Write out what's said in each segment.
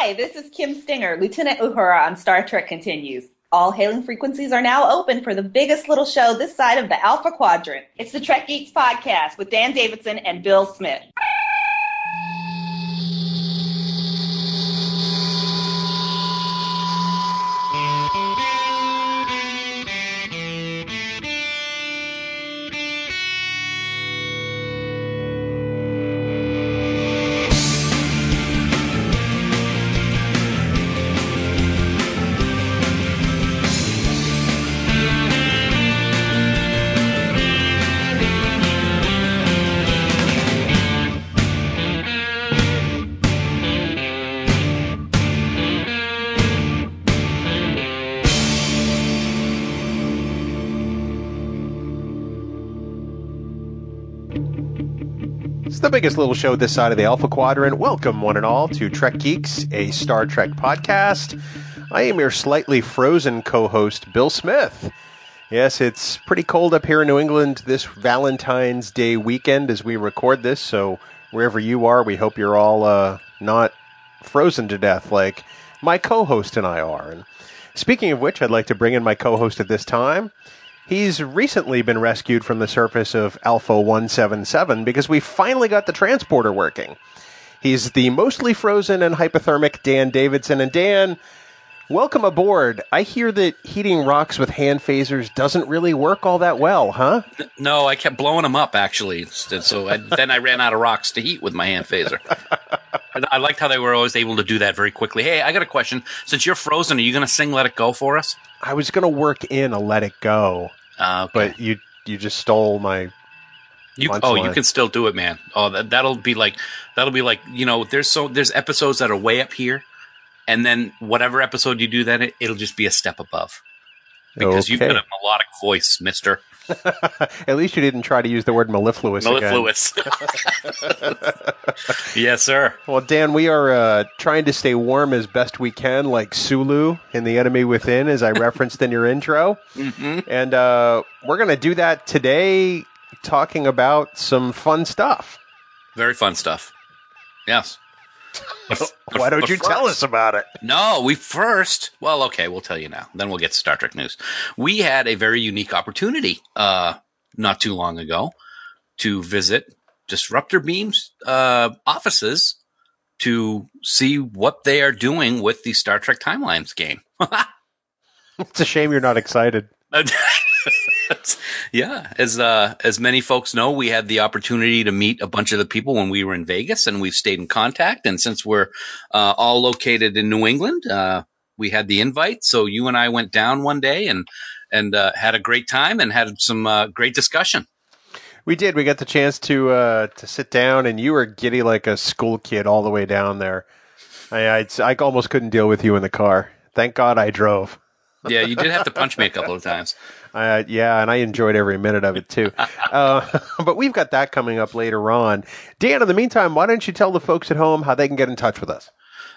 Hi, this is Kim Stinger, Lieutenant Uhura on Star Trek Continues. All hailing frequencies are now open for the biggest little show this side of the Alpha Quadrant. It's the Trek Geeks podcast with Dan Davidson and Bill Smith. Biggest little show this side of the Alpha Quadrant. Welcome, one and all, to Trek Geeks, a Star Trek podcast. I am your slightly frozen co host, Bill Smith. Yes, it's pretty cold up here in New England this Valentine's Day weekend as we record this, so wherever you are, we hope you're all uh, not frozen to death like my co host and I are. And speaking of which, I'd like to bring in my co host at this time. He's recently been rescued from the surface of Alpha 177 because we finally got the transporter working. He's the mostly frozen and hypothermic Dan Davidson. And Dan, welcome aboard. I hear that heating rocks with hand phasers doesn't really work all that well, huh? No, I kept blowing them up actually. So I, then I ran out of rocks to heat with my hand phaser. I liked how they were always able to do that very quickly. Hey, I got a question. Since you're frozen, are you going to sing "Let It Go" for us? I was going to work in a "Let It Go," Uh, okay. but you you just stole my. You, oh, you can still do it, man. Oh, that, that'll be like that'll be like you know. There's so there's episodes that are way up here, and then whatever episode you do, then it, it'll just be a step above because you've got a melodic voice, Mister At least you didn't try to use the word mellifluous again. Mellifluous. yes, sir. Well, Dan, we are uh, trying to stay warm as best we can, like Sulu in The Enemy Within, as I referenced in your intro. Mm-hmm. And uh, we're going to do that today, talking about some fun stuff. Very fun stuff. Yes. Why don't you tell us about it? No, we first. Well, okay, we'll tell you now. Then we'll get to Star Trek news. We had a very unique opportunity uh, not too long ago to visit Disruptor Beam's uh, offices to see what they are doing with the Star Trek Timelines game. It's a shame you're not excited. yeah, as uh, as many folks know, we had the opportunity to meet a bunch of the people when we were in Vegas, and we've stayed in contact. And since we're uh, all located in New England, uh, we had the invite. So you and I went down one day and and uh, had a great time and had some uh, great discussion. We did. We got the chance to uh, to sit down, and you were giddy like a school kid all the way down there. I, I, I almost couldn't deal with you in the car. Thank God I drove. Yeah, you did have to punch me a couple of times. Uh, yeah, and I enjoyed every minute of it too. uh, but we've got that coming up later on. Dan, in the meantime, why don't you tell the folks at home how they can get in touch with us?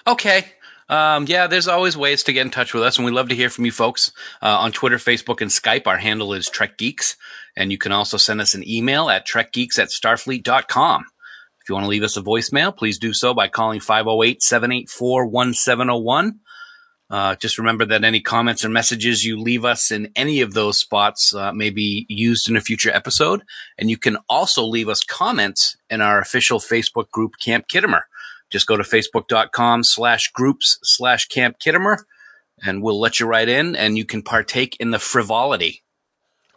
Okay. Um, yeah, there's always ways to get in touch with us, and we love to hear from you folks uh, on Twitter, Facebook, and Skype. Our handle is Trek Geeks, and you can also send us an email at trekgeeks at starfleet.com. If you want to leave us a voicemail, please do so by calling 508 784 1701. Uh, just remember that any comments or messages you leave us in any of those spots uh, may be used in a future episode. And you can also leave us comments in our official Facebook group, Camp Khitomer. Just go to facebook.com slash groups slash Camp Khitomer and we'll let you right in and you can partake in the frivolity.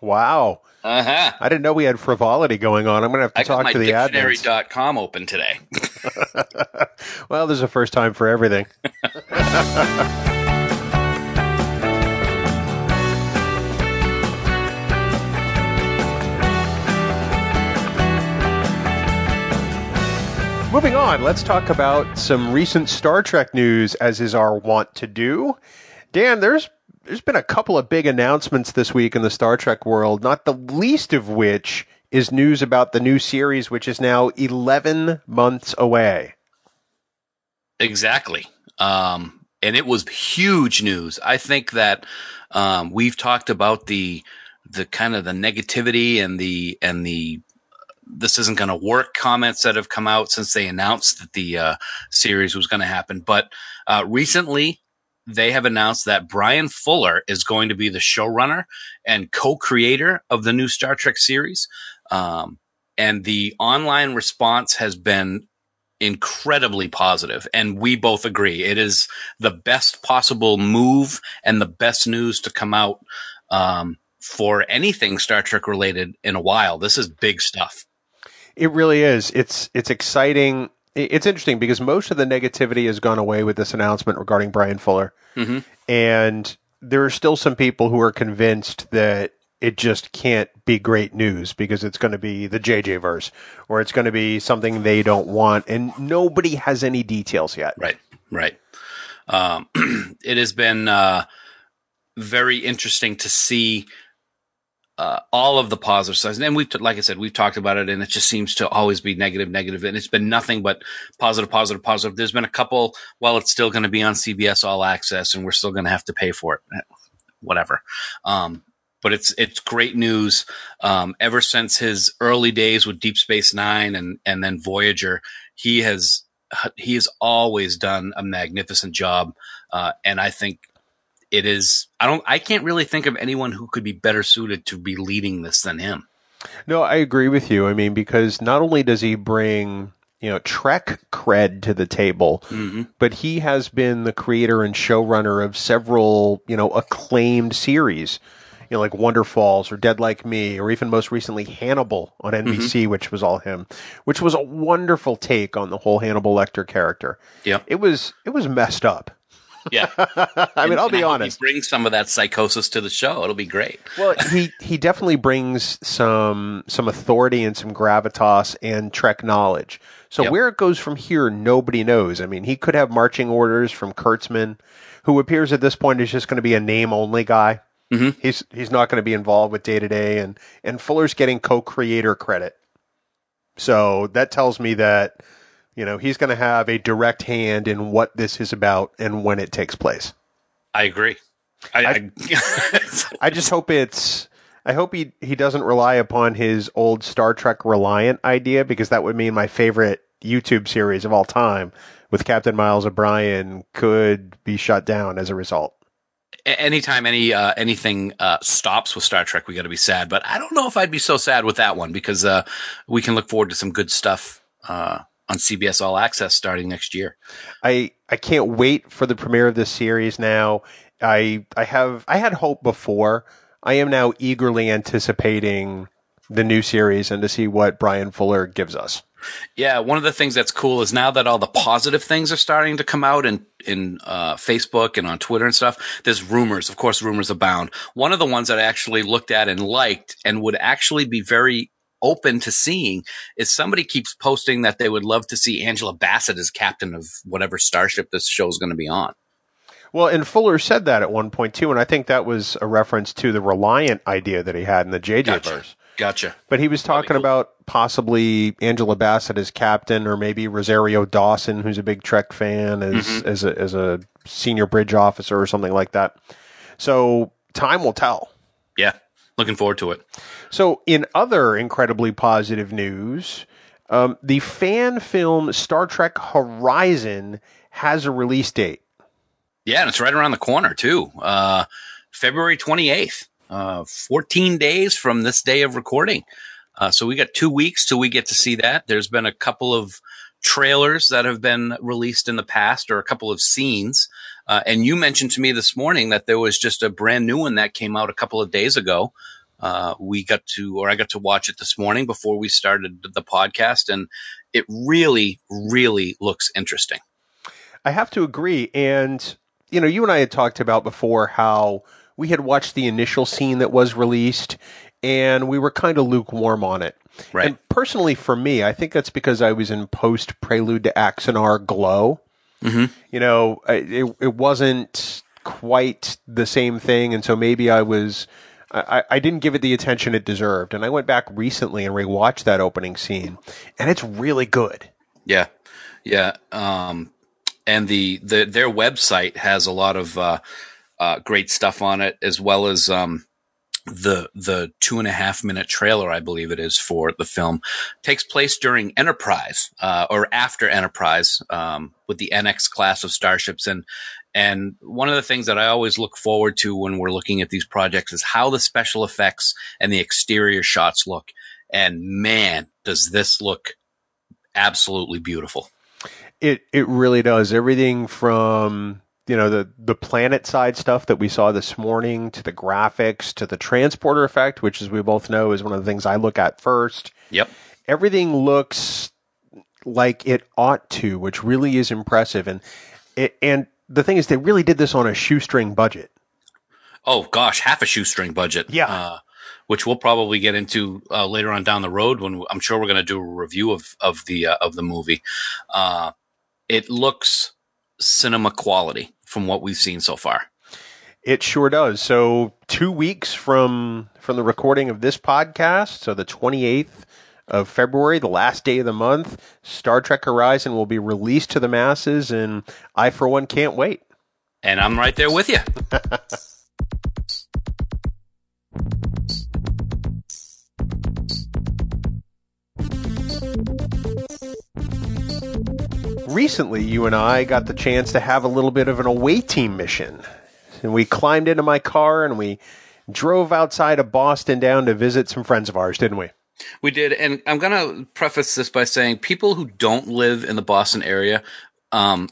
Wow. Uh huh. I didn't know we had frivolity going on. I'm going to have to I talk to the admins. dictionary.com open today. well, there's a first time for everything. Moving on, let's talk about some recent Star Trek news, as is our want to do. Dan, there's there's been a couple of big announcements this week in the Star Trek world, not the least of which is news about the new series, which is now 11 months away. Exactly. Um, and it was huge news. I think that um, we've talked about the the kind of the negativity and the and the this isn't going to work comments that have come out since they announced that the uh, series was going to happen. But uh, recently, they have announced that Bryan Fuller is going to be the showrunner and co-creator of the new Star Trek series. Um, and the online response has been incredibly positive and we both agree it is the best possible move and the best news to come out um, for anything Star Trek related in a while. This is big stuff. It really is. It's it's exciting. It's interesting because most of the negativity has gone away with this announcement regarding Bryan Fuller, mm-hmm. and there are still some people who are convinced that it just can't be great news because it's going to be the JJ verse or it's going to be something they don't want, and nobody has any details yet. Right, right. Um, it has been uh, very interesting to see uh, all of the positive sides. And we've, like I said, we've talked about it and it just seems to always be negative, negative. And it's been nothing but positive, positive, positive. There's been a couple, while it's still going to be on CBS All Access and we're still going to have to pay for it, whatever. Um, but it's, it's great news. Um, ever since his early days with Deep Space Nine and, and then Voyager, he has, he has always done a magnificent job. Uh, and I think it is I don't I can't really think of anyone who could be better suited to be leading this than him. No, I agree with you. I mean, because not only does he bring you know Trek cred to the table, mm-hmm. but he has been the creator and showrunner of several you know acclaimed series. You know, like Wonderfalls or Dead Like Me, or even most recently Hannibal on NBC, mm-hmm. which was all him, which was a wonderful take on the whole Hannibal Lecter character. Yeah, it was it was messed up. Yeah, I mean, I'll be honest. Bring some of that psychosis to the show. It'll be great. Well, he he definitely brings some some authority and some gravitas and Trek knowledge. So yep. where it goes from here, nobody knows. I mean, he could have marching orders from Kurtzman, who appears at this point is just going to be a name only guy. Mm-hmm. He's he's not going to be involved with day to day, and and Fuller's getting co-creator credit. So that tells me that you know, he's going to have a direct hand in what this is about and when it takes place. I agree. I, I, I just hope it's. I hope he, he doesn't rely upon his old Star Trek Reliant idea because that would mean my favorite YouTube series of all time with Captain Miles O'Brien could be shut down as a result. Anytime any uh, anything uh, stops with Star Trek, we got to be sad. But I don't know if I'd be so sad with that one because uh, we can look forward to some good stuff uh, on CBS All Access starting next year. I I can't wait for the premiere of this series now. I I have I had hope before. I am now eagerly anticipating the new series and to see what Bryan Fuller gives us. Yeah, one of the things that's cool is now that all the positive things are starting to come out in in uh, Facebook and on Twitter and stuff. There's rumors, of course, rumors abound. One of the ones that I actually looked at and liked and would actually be very open to seeing is somebody keeps posting that they would love to see Angela Bassett as captain of whatever starship this show is going to be on. Well, and Fuller said that at one point too, and I think that was a reference to the Reliant idea that he had in the JJ gotcha. verse. Gotcha. But he was talking cool. about possibly Angela Bassett as captain, or maybe Rosario Dawson, who's a big Trek fan, as mm-hmm. as a, as a senior bridge officer or something like that. So time will tell. Yeah, looking forward to it. So, in other incredibly positive news, um, the fan film Star Trek Horizon has a release date. Yeah, and it's right around the corner too. Uh, February twenty eighth. Uh, 14 days from this day of recording. Uh, so we got two weeks till we get to see that. There's been a couple of trailers that have been released in the past or a couple of scenes. Uh, and you mentioned to me this morning that there was just a brand new one that came out a couple of days ago. Uh, we got to, or I got to watch it this morning before we started the podcast, and it really, really looks interesting. I have to agree. And, you know, you and I had talked about before how we had watched the initial scene that was released and we were kind of lukewarm on it. Right. And personally, for me, I think that's because I was in post Prelude to Axanar glow. Mm-hmm. You know, it, it wasn't quite the same thing. And so maybe I was I, I didn't give it the attention it deserved. And I went back recently and rewatched that opening scene, and it's really good. Yeah, yeah. Um, and the, the their website has a lot of uh, uh, great stuff on it, as well as um, the the two and a half minute trailer, I believe it is for the film, takes place during Enterprise uh, or after Enterprise um, with the NX class of starships, and and one of the things that I always look forward to when we're looking at these projects is how the special effects and the exterior shots look. And man, does this look absolutely beautiful. It it really does. Everything from you know the the planet side stuff that we saw this morning to the graphics to the transporter effect, which as we both know is one of the things I look at first. Yep. Everything looks like it ought to, which really is impressive. And it, and the thing is, they really did this on a shoestring budget. Oh gosh, half a shoestring budget. Yeah. Uh, which we'll probably get into uh, later on down the road when I'm sure we're going to do a review of of the uh, of the movie. Uh, it looks cinema quality from what we've seen so far. It sure does. So two weeks from from the recording of this podcast, so the 28th of February, the last day of the month, Star Trek Horizon will be released to the masses, and I, for one, can't wait. And I'm right there with you. Recently, you and I got the chance to have a little bit of an away team mission. And we climbed into my car and we drove outside of Boston down to visit some friends of ours, didn't we? We did, and I'm gonna preface this by saying people who don't live in the Boston area, um,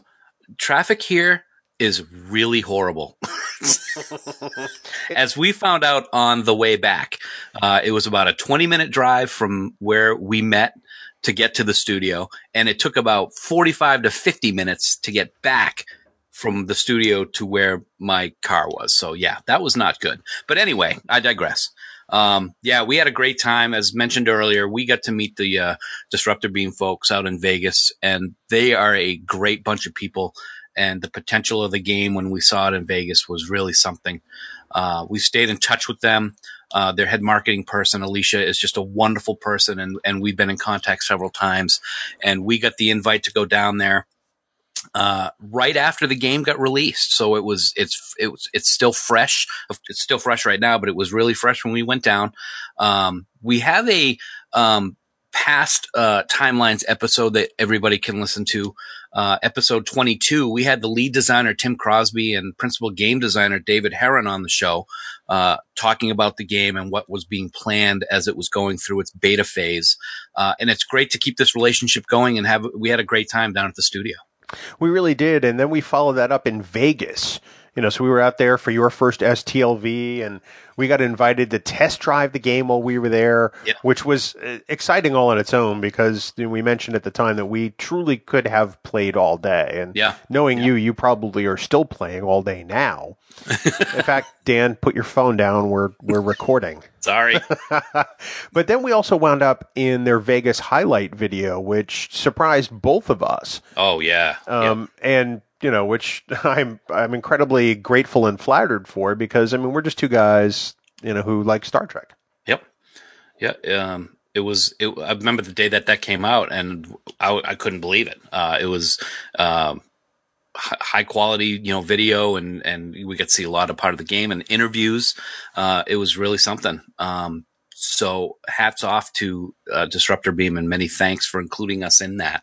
traffic here is really horrible. As we found out on the way back, uh, it was about a 20 minute drive from where we met to get to the studio, and it took about 45 to 50 minutes to get back from the studio to where my car was. So yeah, that was not good. But anyway, I digress. Um, yeah, we had a great time. As mentioned earlier, we got to meet the uh, Disruptor Beam folks out in Vegas, and they are a great bunch of people. And the potential of the game when we saw it in Vegas was really something. Uh, we stayed in touch with them. Uh, their head marketing person, Alicia, is just a wonderful person, and, and we've been in contact several times. And we got the invite to go down there uh, right after the game got released. So it was it's it was it's still fresh. It's still fresh right now, but it was really fresh when we went down. Um, we have a um, past uh, timelines episode that everybody can listen to. Uh, episode 22, we had the lead designer Tim Crosby and principal game designer David Heron on the show, uh, talking about the game and what was being planned as it was going through its beta phase. Uh, and it's great to keep this relationship going and have. We had a great time down at the studio. We really did. And then we followed that up in Vegas. You know, so we were out there for your first STLV and we got invited to test drive the game while we were there, Yep. which was uh, exciting all on its own because you know, we mentioned at the time that we truly could have played all day. And Yeah. knowing you, you probably are still playing all day now. in fact, Dan, put your phone down. We're, we're recording. Sorry. but then we also wound up in their Vegas highlight video, which surprised both of us. oh yeah. Um, and you know, which I'm I'm incredibly grateful and flattered for because I mean we're just two guys, you know, who like Star Trek. Yep. Yeah. Um, it was, it, I remember the day that that came out and I, I couldn't believe it. Uh, it was, um, high quality, you know, video and, and we to see a lot of part of the game and interviews. Uh, it was really something. Um, so hats off to, uh, Disruptor Beam and many thanks for including us in that.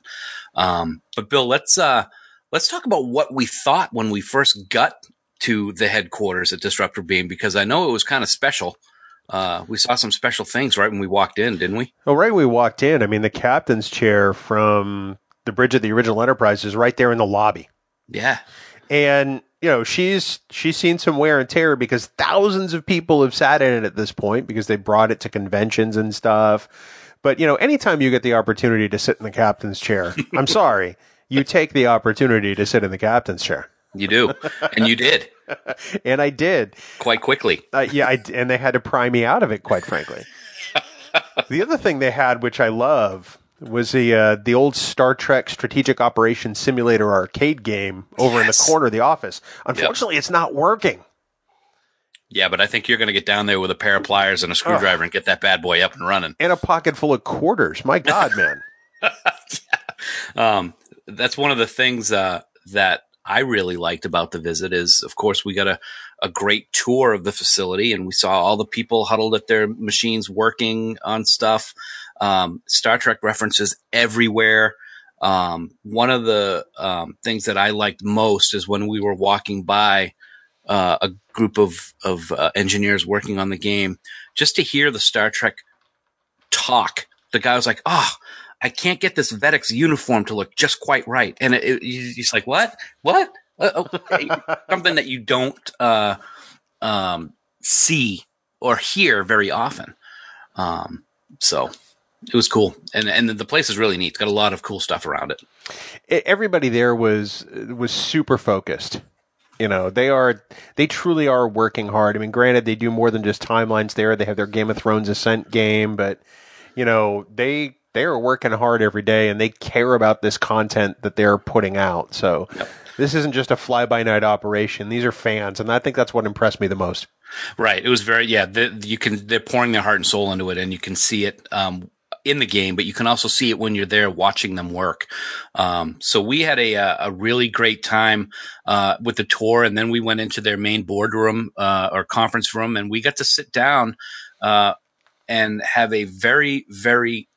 Um, but Bill, let's, uh, let's talk about what we thought when we first got to the headquarters at Disruptor Beam because I know it was kind of special. Uh, we saw some special things right when we walked in, didn't we? Well, right when we walked in, I mean, the captain's chair from the bridge of the original Enterprise is right there in the lobby, Yeah. and you know she's she's seen some wear and tear because thousands of people have sat in it at this point because they brought it to conventions and stuff. But you know, anytime you get the opportunity to sit in the captain's chair, I'm sorry, you take the opportunity to sit in the captain's chair, You do. and you did and I did. quite quickly. Uh, yeah, I, and they had to pry me out of it, quite frankly. the other thing they had, which I love, was the uh, the old Star Trek Strategic Operations Simulator arcade game over in the corner of the office. Unfortunately, it's not working. Yeah, but I think you're going to get down there with a pair of pliers and a screwdriver and get that bad boy up and running. And a pocket full of quarters. My God, man. Um, that's one of the things uh, that I really liked about the visit is, of course, we got a, a great tour of the facility and we saw all the people huddled at their machines working on stuff. Um, Star Trek references everywhere. Um, one of the um, things that I liked most is when we were walking by uh, a group of of uh, engineers working on the game, just to hear the Star Trek talk. The guy was like, "Oh, I can't get this Vedek's uniform to look just quite right," and it, it, he's like, "What? What?" Uh, okay. Something that you don't uh, um, see or hear very often. Um, so it was cool, and and the place is really neat. It's got a lot of cool stuff around it. Everybody there was was super focused. You know, they are they truly are working hard. I mean, granted, they do more than just timelines. There, they have their Game of Thrones Ascent game, but you know, they they are working hard every day, and they care about this content that they're putting out. So. Yep. This isn't just a fly by night operation. These are fans, and I think that's what impressed me the most. Right. It was very yeah. The, you can they're pouring their heart and soul into it, and you can see it um, in the game, but you can also see it when you're there watching them work. Um, so we had a, a really great time uh, with the tour, and then we went into their main boardroom uh, or conference room, and we got to sit down uh, and have a very, very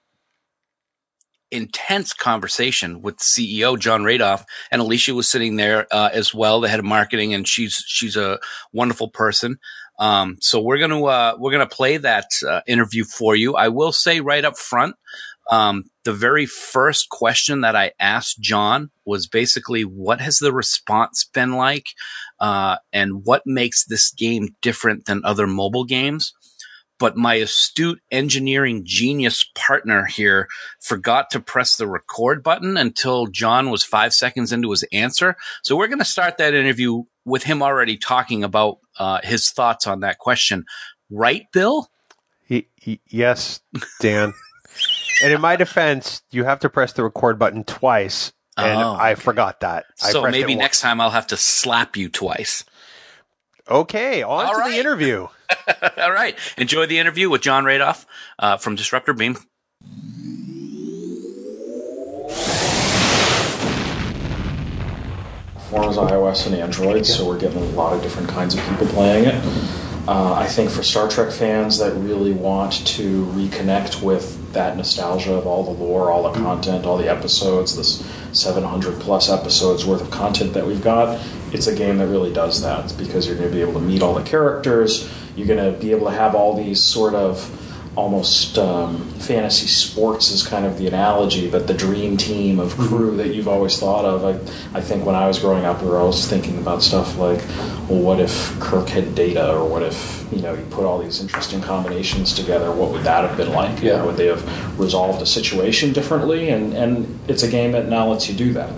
intense conversation with CEO Jon Radoff, and Alicia was sitting there uh, as well, the head of marketing, and she's she's a wonderful person. Um, so we're gonna uh, we're gonna play that uh, interview for you. I will say right up front, um, the very first question that I asked Jon was basically, "What has the response been like, uh, and what makes this game different than other mobile games?" But my astute engineering genius partner here forgot to press the record button until Jon was five seconds into his answer. So we're going to start that interview with him already talking about uh, his thoughts on that question. Right, Bill? Yes, Dan. and in my defense, you have to press the record button twice. And oh, I forgot that. So maybe next time I'll have to slap you twice. Okay, on All to right. the interview. All right. Enjoy the interview with Jon Radoff uh, from Disruptor Beam. Forms iOS and Android, so we're getting a lot of different kinds of people playing it. Uh, I think for Star Trek fans that really want to reconnect with that nostalgia of all the lore, all the content, all the episodes, this 700 plus episodes worth of content that we've got, it's a game that really does that it's because you're going to be able to meet all the characters. You're going to be able to have all these sort of almost um, fantasy sports is kind of the analogy, but the dream team of mm-hmm. crew that you've always thought of. I, I think when I was growing up, we were always thinking about stuff like, well, what if Kirk had Data, or what if you know you put all these interesting combinations together? What would that have been like? Yeah. would they have resolved a situation differently? And and it's a game that now lets you do that.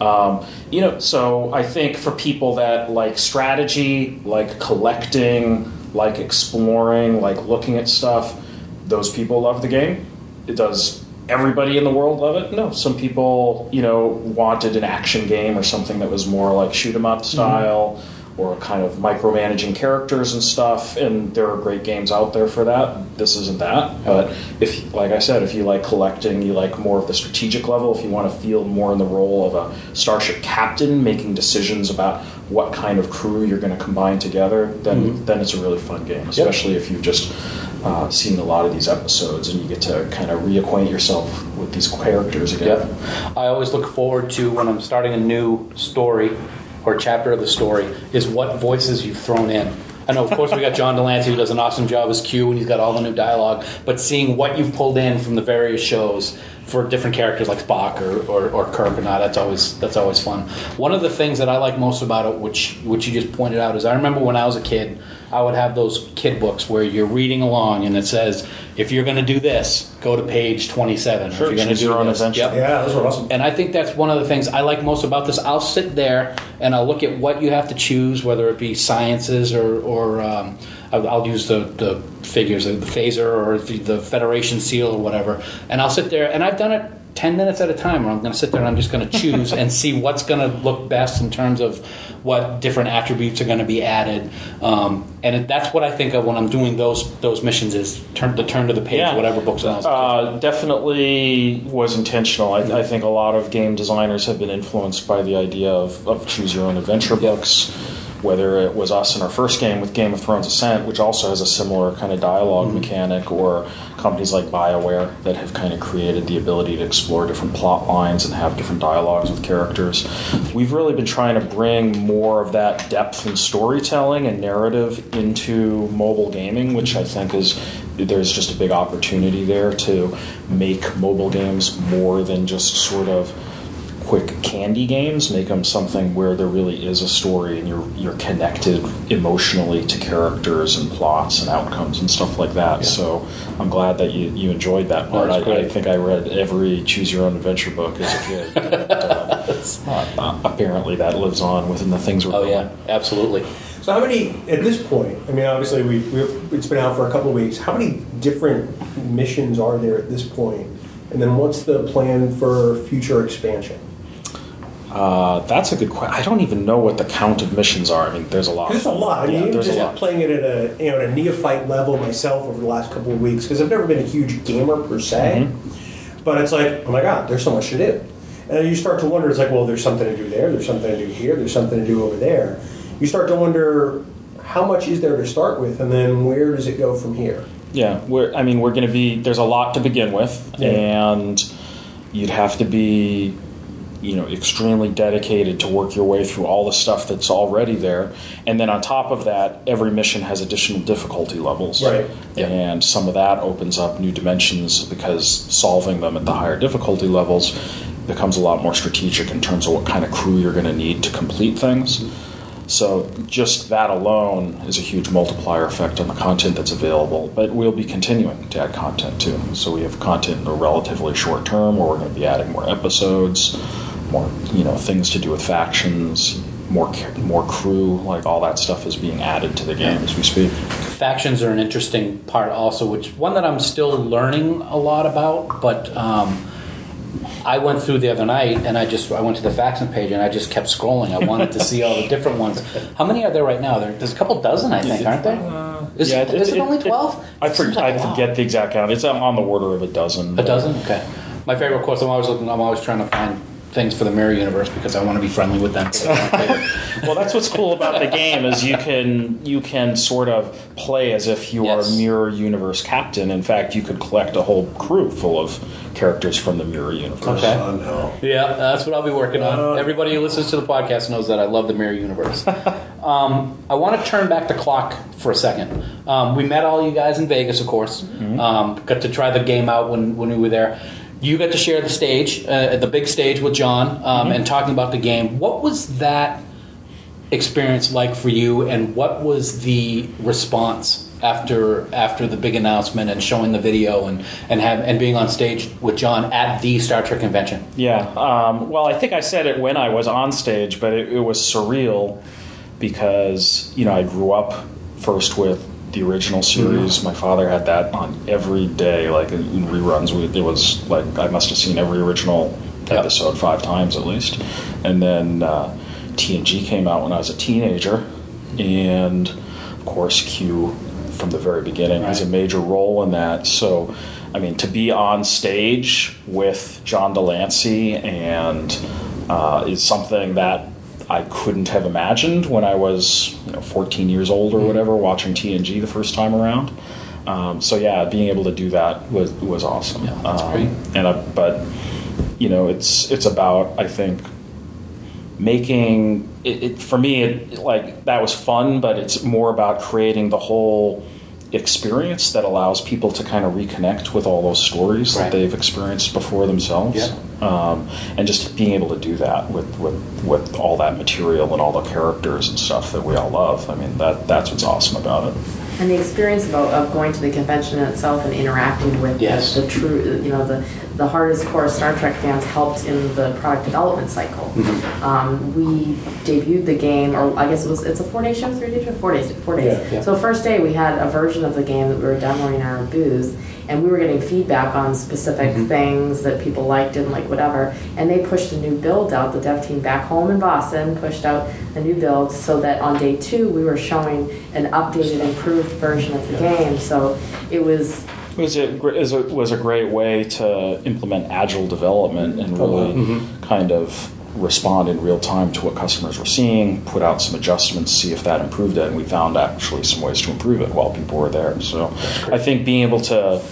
Um, you know, so I think for people that like strategy, like collecting, like exploring, like looking at stuff, those people love the game. It does everybody in the world love it? No. Some people, you know, wanted an action game or something that was more like shoot 'em up mm-hmm. style. Mm-hmm or kind of micromanaging characters and stuff. And there are great games out there for that. This isn't that. But if, like I said, if you like collecting, you like more of the strategic level, if you want to feel more in the role of a starship captain, making decisions about what kind of crew you're going to combine together, then mm-hmm. then it's a really fun game. Especially yep. if you've just uh, seen a lot of these episodes and you get to kind of reacquaint yourself with these characters again. Yep. I always look forward to when I'm starting a new story or chapter of the story is what voices you've thrown in. I know, of course, we got John de Lancie who does an awesome job as Q, and he's got all the new dialogue. But seeing what you've pulled in from the various shows for different characters like Spock or, or, or Kirk or not, that's always that's always fun. One of the things that I like most about it, which which you just pointed out, is I remember when I was a kid, I would have those kid books where you're reading along and it says, if you're going to do this, go to page 27. Sure, if you're going to do your own adventure. Yep. Yeah, those are awesome. And I think that's one of the things I like most about this. I'll sit there and I'll look at what you have to choose, whether it be sciences or, or um, I'll use the, the figures, the phaser or the, the Federation seal or whatever. And I'll sit there, and I've done it 10 minutes at a time where I'm going to sit there and I'm just going to choose and see what's going to look best in terms of what different attributes are going to be added. Um, and that's what I think of when I'm doing those those missions is turn the turn to the page, Yeah. whatever books. Uh, definitely was intentional. I, I think a lot of game designers have been influenced by the idea of, of choose your own adventure books. Whether it was us in our first game with Game of Thrones Ascent, which also has a similar kind of dialog mm-hmm. mechanic, or companies like BioWare that have kind of created the ability to explore different plot lines and have different dialogues with characters. We've really been trying to bring more of that depth in storytelling and narrative into mobile gaming, which I think is there's just a big opportunity there to make mobile games more than just sort of quick candy games make them something where there really is a story and you're you're connected emotionally to characters and plots and outcomes and stuff like that so I'm glad that you, you enjoyed that part that's I, I think I read every choose your own adventure book as a kid And, uh, uh, apparently that lives on within the things we're oh doing. yeah, absolutely. So how many at this point? I mean, obviously we we've, it's been out for a couple of weeks. How many different missions are there at this point? And then what's the plan for future expansion? Uh, that's a good question. I don't even know what the count of missions are. I mean, there's a lot. There's a lot. I mean, Yeah, there's a just lot. playing it at a you know at a neophyte level myself over the last couple of weeks because I've never been a huge gamer per se, Mm-hmm. but it's like oh my god, there's so much to do, and you start to wonder. It's like well, there's something to do there. There's something to do here. There's something to do over there. You start to wonder how much is there to start with, and then where does it go from here? Yeah, we're. I mean, we're going to be. There's a lot to begin with, Yeah. and you'd have to be, you know, extremely dedicated to work your way through all the stuff that's already there, and then on top of that, every mission has additional difficulty levels. Right. Yeah. And some of that opens up new dimensions because solving them at the higher difficulty levels becomes a lot more strategic in terms of what kind of crew you're going to need to complete things. So just that alone is a huge multiplier effect on the content that's available. But we'll be continuing to add content too. So we have content in the relatively short term, where we're going to be adding more episodes, more you know things to do with factions, more more crew, like all that stuff is being added to the game as we speak. factions are an interesting part also which one that i'm still learning a lot about but um, i went through the other night and i just i went to the faction page and i just kept scrolling i wanted to see all the different ones how many are there right now there's a couple dozen i think aren't there there is, Yeah, is it, only 12 I, for, like I a lot. forget the exact count. It's on the order of a dozen. a dozen okay my favorite of course i'm always looking i'm always trying to find things for the mirror universe because i want to be friendly with them So that's my favorite. well, that's what's cool about the game is you can you can sort of play as if you Yes. are mirror universe captain. In fact, you could collect a whole crew full of characters from the mirror universe. Okay. Oh no. Yeah, that's what I'll be working on. Everybody who listens to the podcast knows that I love the Mirror Universe. um, I want to turn back the clock for a second. Um, we met all you guys in Vegas, of course. Um, got to try the game out when, when we were there. You got to share the stage, uh, the big stage with John, um, and talking about the game. What was that experience like for you, and what was the response after after the big announcement and showing the video and and have and being on stage with John at the Star Trek convention? Yeah. Um, well, I think I said it when I was on stage, but it, it was surreal because you know I grew up first with the original series. My father had that on every day, like in, reruns. We, it was like I must have seen every original episode five times at least. And then uh, TNG came out when I was a teenager, and of course Q from the very beginning has a major role in that. So, I mean, to be on stage with John de Lancie and uh, is something that I couldn't have imagined when I was you know, 14 years old or whatever, watching TNG the first time around. Um, so yeah, being able to do that was was awesome. Yeah, that's Um, great. And I, but you know, it's it's about I think making it, it for me it like that was fun but it's more about creating the whole experience that allows people to kind of reconnect with all those stories Right. that they've experienced before themselves Yeah. um, and just being able to do that with, with with all that material and all the characters and stuff that we all love i mean that that's what's awesome about it And the experience about, of going to the convention itself and interacting with Yes. the, the true, you know, the the hardest core Star Trek fans helped in the product development cycle. Um, we debuted the game, or I guess it was it's a four day show, three day show, four days, four days. Yeah, yeah. So first day we had a version of the game that we were demoing in our booth, and we were getting feedback on specific mm-hmm. things that people liked, didn't like, whatever. And they pushed a new build out. The dev team back home in Boston pushed out a new build so that on day two we were showing an updated, improved version of the game. So it was It was a, gr- is a, was a great way to implement agile development and really mm-hmm. kind of respond in real time to what customers were seeing, put out some adjustments, see if that improved it, and we found actually some ways to improve it while people were there. So I think being able to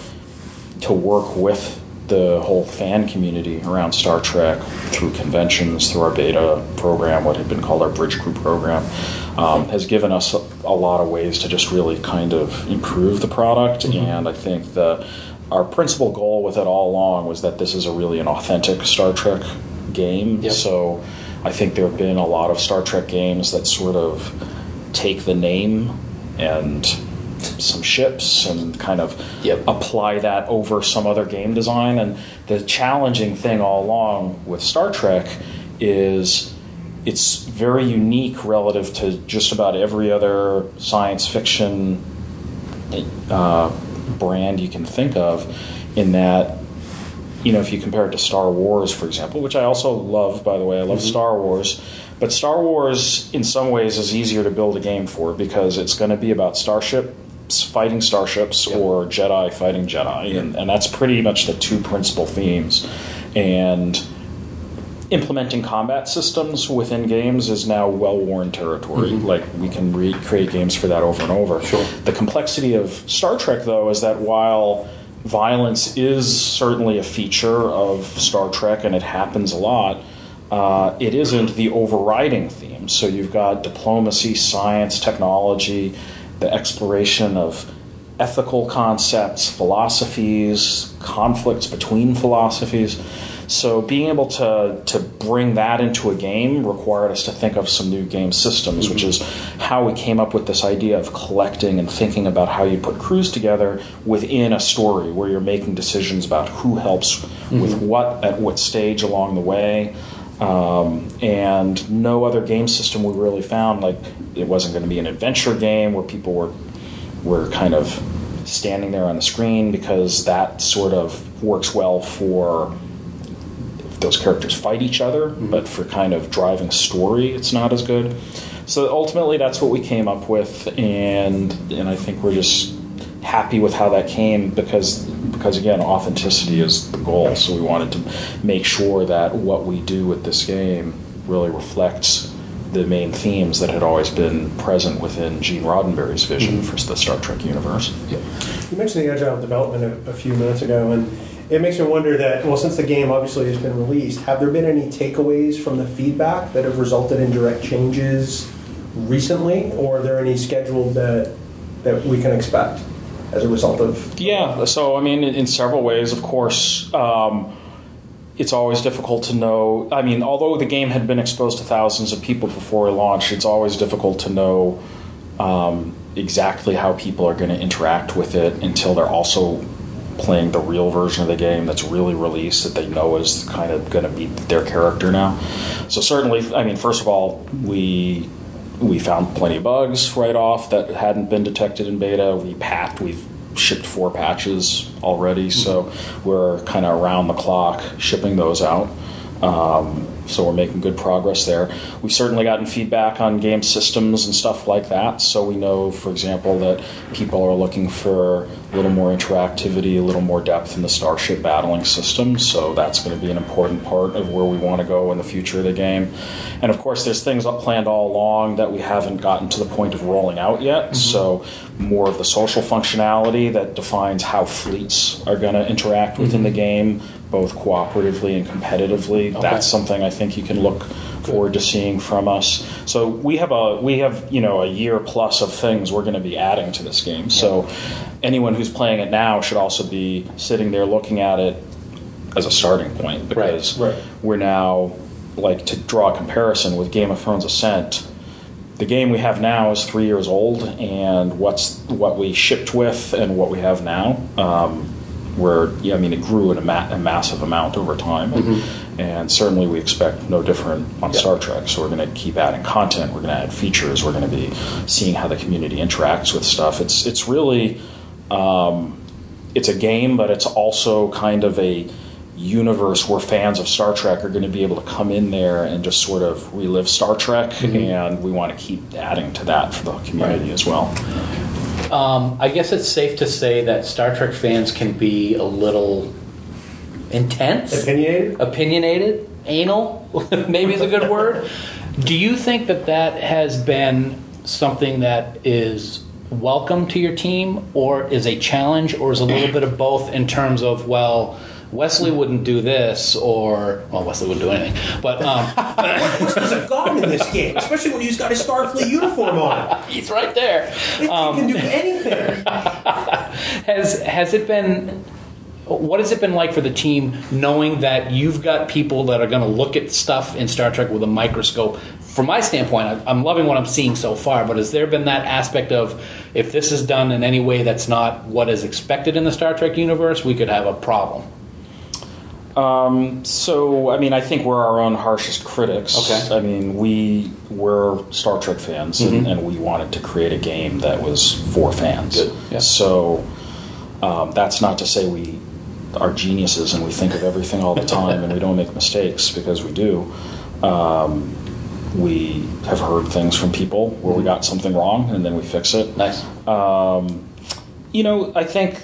to work with the whole fan community around Star Trek through conventions, through our beta program, what had been called our Bridge Crew program, um, has given us a, a lot of ways to just really kind of improve the product. And I think the our principal goal with it all along was that this is a really an authentic Star Trek game. Yep. So I think there have been a lot of Star Trek games that sort of take the name and some ships and kind of Yep. apply that over some other game design. And the challenging thing all along with Star Trek is it's very unique relative to just about every other science fiction uh, brand you can think of, in that you know, if you compare it to Star Wars, for example, which I also love, by the way, I love mm-hmm. Star Wars, but Star Wars, in some ways, is easier to build a game for because it's going to be about starships fighting starships or Jedi fighting Jedi, and, and that's pretty much the two principal themes. And implementing combat systems within games is now well worn territory. Mm-hmm. Like we can recreate games for that over and over. Sure. The complexity of Star Trek, though, is that while violence is certainly a feature of Star Trek and it happens a lot, uh, it isn't the overriding theme. So you've got diplomacy, science, technology, the exploration of ethical concepts, philosophies, conflicts between philosophies. So being able to to bring that into a game required us to think of some new game systems, which is how we came up with this idea of collecting and thinking about how you put crews together within a story where you're making decisions about who helps with what at what stage along the way. Um, and no other game system we really found like it wasn't going to be an adventure game where people were were kind of standing there on the screen because that sort of works well for those characters fight each other, mm-hmm. but for kind of driving story, it's not as good. So ultimately, that's what we came up with, and and I think we're just happy with how that came because because again, authenticity is the goal. So we wanted to make sure that what we do with this game really reflects the main themes that had always been present within Gene Roddenberry's vision mm-hmm. for the Star Trek universe. You mentioned the agile development a, a few minutes ago, and it makes me wonder that, well, since the game obviously has been released, have there been any takeaways from the feedback that have resulted in direct changes recently, or are there any scheduled that, that we can expect as a result of? Yeah, so I mean, in, several ways, of course, um, it's always difficult to know. I mean, although the game had been exposed to thousands of people before it launched, it's always difficult to know um, exactly how people are going to interact with it until they're also playing the real version of the game that's really released that they know is kind of going to be their character now. So certainly, I mean, first of all, we we found plenty of bugs right off that hadn't been detected in beta. We packed, we've shipped four patches already, so we're kind of around the clock shipping those out. Um, so we're making good progress there. We've certainly gotten feedback on game systems and stuff like that. So we know, for example, that people are looking for a little more interactivity, a little more depth in the starship battling system. So that's going to be an important part of where we want to go in the future of the game. And of course, there's things up planned all along that we haven't gotten to the point of rolling out yet. Mm-hmm. So more of the social functionality that defines how fleets are going to interact within the mm-hmm. game, both cooperatively and competitively. That's something I think you can look forward to seeing from us. So we have a we have you know a year plus of things we're going to be adding to this game. So anyone who's playing it now should also be sitting there looking at it as a starting point because right. we're now like to draw a comparison with Game of Thrones Ascent. The game we have now is three years old, and what's what we shipped with and what we have now. Um, where yeah, I mean, it grew in a, ma- a massive amount over time, and, Mm-hmm. and certainly we expect no different on Yeah. Star Trek. So we're going to keep adding content. We're going to add features. We're going to be seeing how the community interacts with stuff. It's it's really um, it's a game, but it's also kind of a universe where fans of Star Trek are going to be able to come in there and just sort of relive Star Trek, Mm-hmm. and we want to keep adding to that for the community as well. Um, I guess it's safe to say that Star Trek fans can be a little intense, Opinionated? opinionated, anal, maybe is a good word. Do you think that that has been something that is welcome to your team, or is a challenge, or is a little bit of both in terms of well? Wesley wouldn't do this, or well, Wesley wouldn't do anything. But um, There's a god in this game, especially when he's got his Starfleet uniform on. he's right there. He can do anything. Has has it been? What has it been like for the team knowing that you've got people that are going to look at stuff in Star Trek with a microscope? From my standpoint, I'm loving what I'm seeing so far. But has there been that aspect of if this is done in any way that's not what is expected in the Star Trek universe, we could have a problem? Um, so, I mean, I think we're our own harshest critics. Okay. I mean, we we're Star Trek fans, and, and we wanted to create a game that was for fans. Good, yeah. So, um, that's not to say we are geniuses and we think of everything all the time and we don't make mistakes because we do. Um, we have heard things from people where we got something wrong and then we fix it. Nice. You know, I think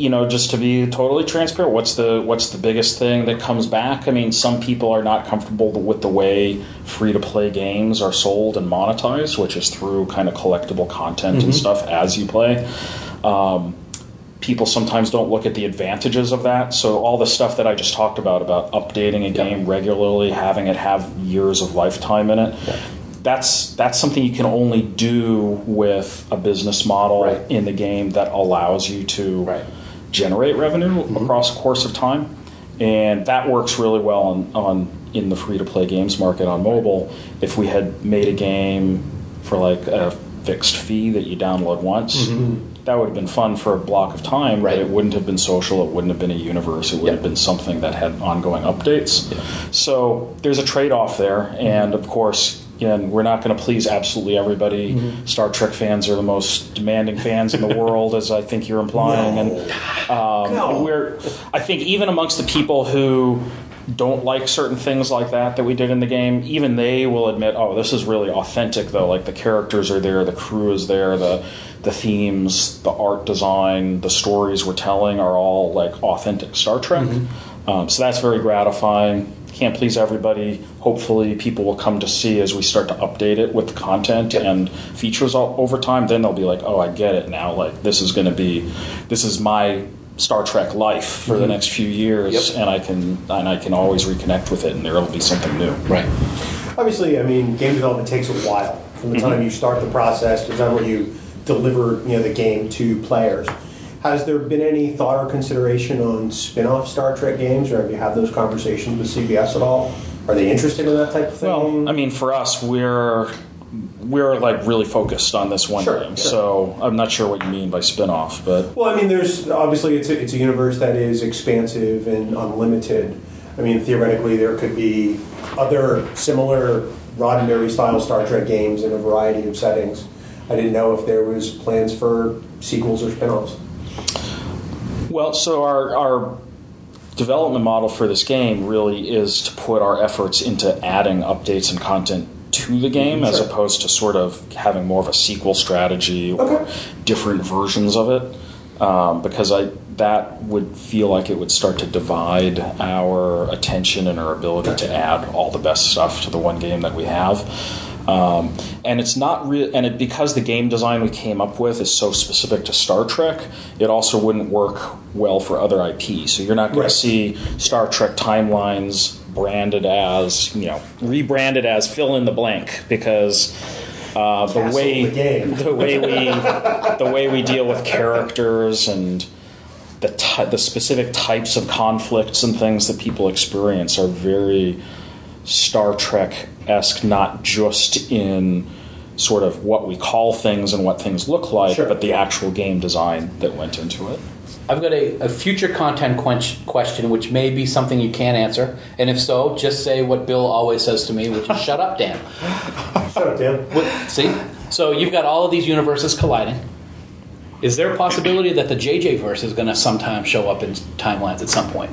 you know just to be totally transparent, what's the what's the biggest thing that comes back? I mean, some people are not comfortable with the way free to play games are sold and monetized, which is through kind of collectible content and stuff as you play. Um, people sometimes don't look at the advantages of that. So all the stuff that I just talked about about updating a game regularly, having it have years of lifetime in it. That's that's something you can only do with a business model Right. in the game that allows you to Right. Generate revenue mm-hmm. across a course of time, and that works really well on, on in the free to play games market on mobile. If we had made a game for like a fixed fee that you download once, mm-hmm. that would have been fun for a block of time, Right. but it wouldn't have been social. It wouldn't have been a universe. It would Yeah. have been something that had ongoing updates. So there's a trade off there, and of course. Again, we're not going to please absolutely everybody. Star Trek fans are the most demanding fans in the world, as I think you're implying. And um, No. we're, I think even amongst the people who don't like certain things like that that we did in the game, even they will admit, oh, this is really authentic though. Like the characters are there, the crew is there, the the themes, the art design, the stories we're telling are all like authentic Star Trek. Um, so that's very gratifying. Can't please everybody. Hopefully, people will come to see as we start to update it with content and features all, over time. Then they'll be like, "Oh, I get it now. Like this is going to be, this is my Star Trek life for the mm-hmm. next few years, Yep. and I can and I can always reconnect with it, and there will be something new." Right. Obviously, I mean, game development takes a while from the mm-hmm. time you start the process to the time where you deliver, you know, the game to players. Has there been any thought or consideration on spin-off Star Trek games, or have you had those conversations with CBS at all? Are they interested in that type of thing? Well, I mean, for us, we're we're like really focused on this one Sure, game, sure. so I'm not sure what you mean by spin-off, but Well, I mean, there's obviously it's a, it's a universe that is expansive and unlimited. I mean, theoretically, there could be other similar Roddenberry style Star Trek games in a variety of settings. I didn't know if there was plans for sequels or spin-offs. Well, so our, our development model for this game really is to put our efforts into adding updates and content to the game as opposed to sort of having more of a sequel strategy or Okay. different versions of it. Um, because I that would feel like it would start to divide our attention and our ability to add all the best stuff to the one game that we have. Um, and it's not real, and it, because the game design we came up with is so specific to Star Trek, it also wouldn't work well for other IP. So you're not going Right. to see Star Trek timelines branded as, you know, rebranded as fill in the blank because uh, the Castle way the the way we the way we deal with characters and the ty- the specific types of conflicts and things that people experience are very Star Trek esque, not just in sort of what we call things and what things look like, Sure. but the actual game design that went into it. I've got a, a future content quench question, which may be something you can't answer, and if so, just say what Bill always says to me, which is "Shut up, Dan." Shut up, Dan. What- See, so you've got all of these universes colliding. Is there a possibility that the JJ verse is going to sometime show up in timelines at some point?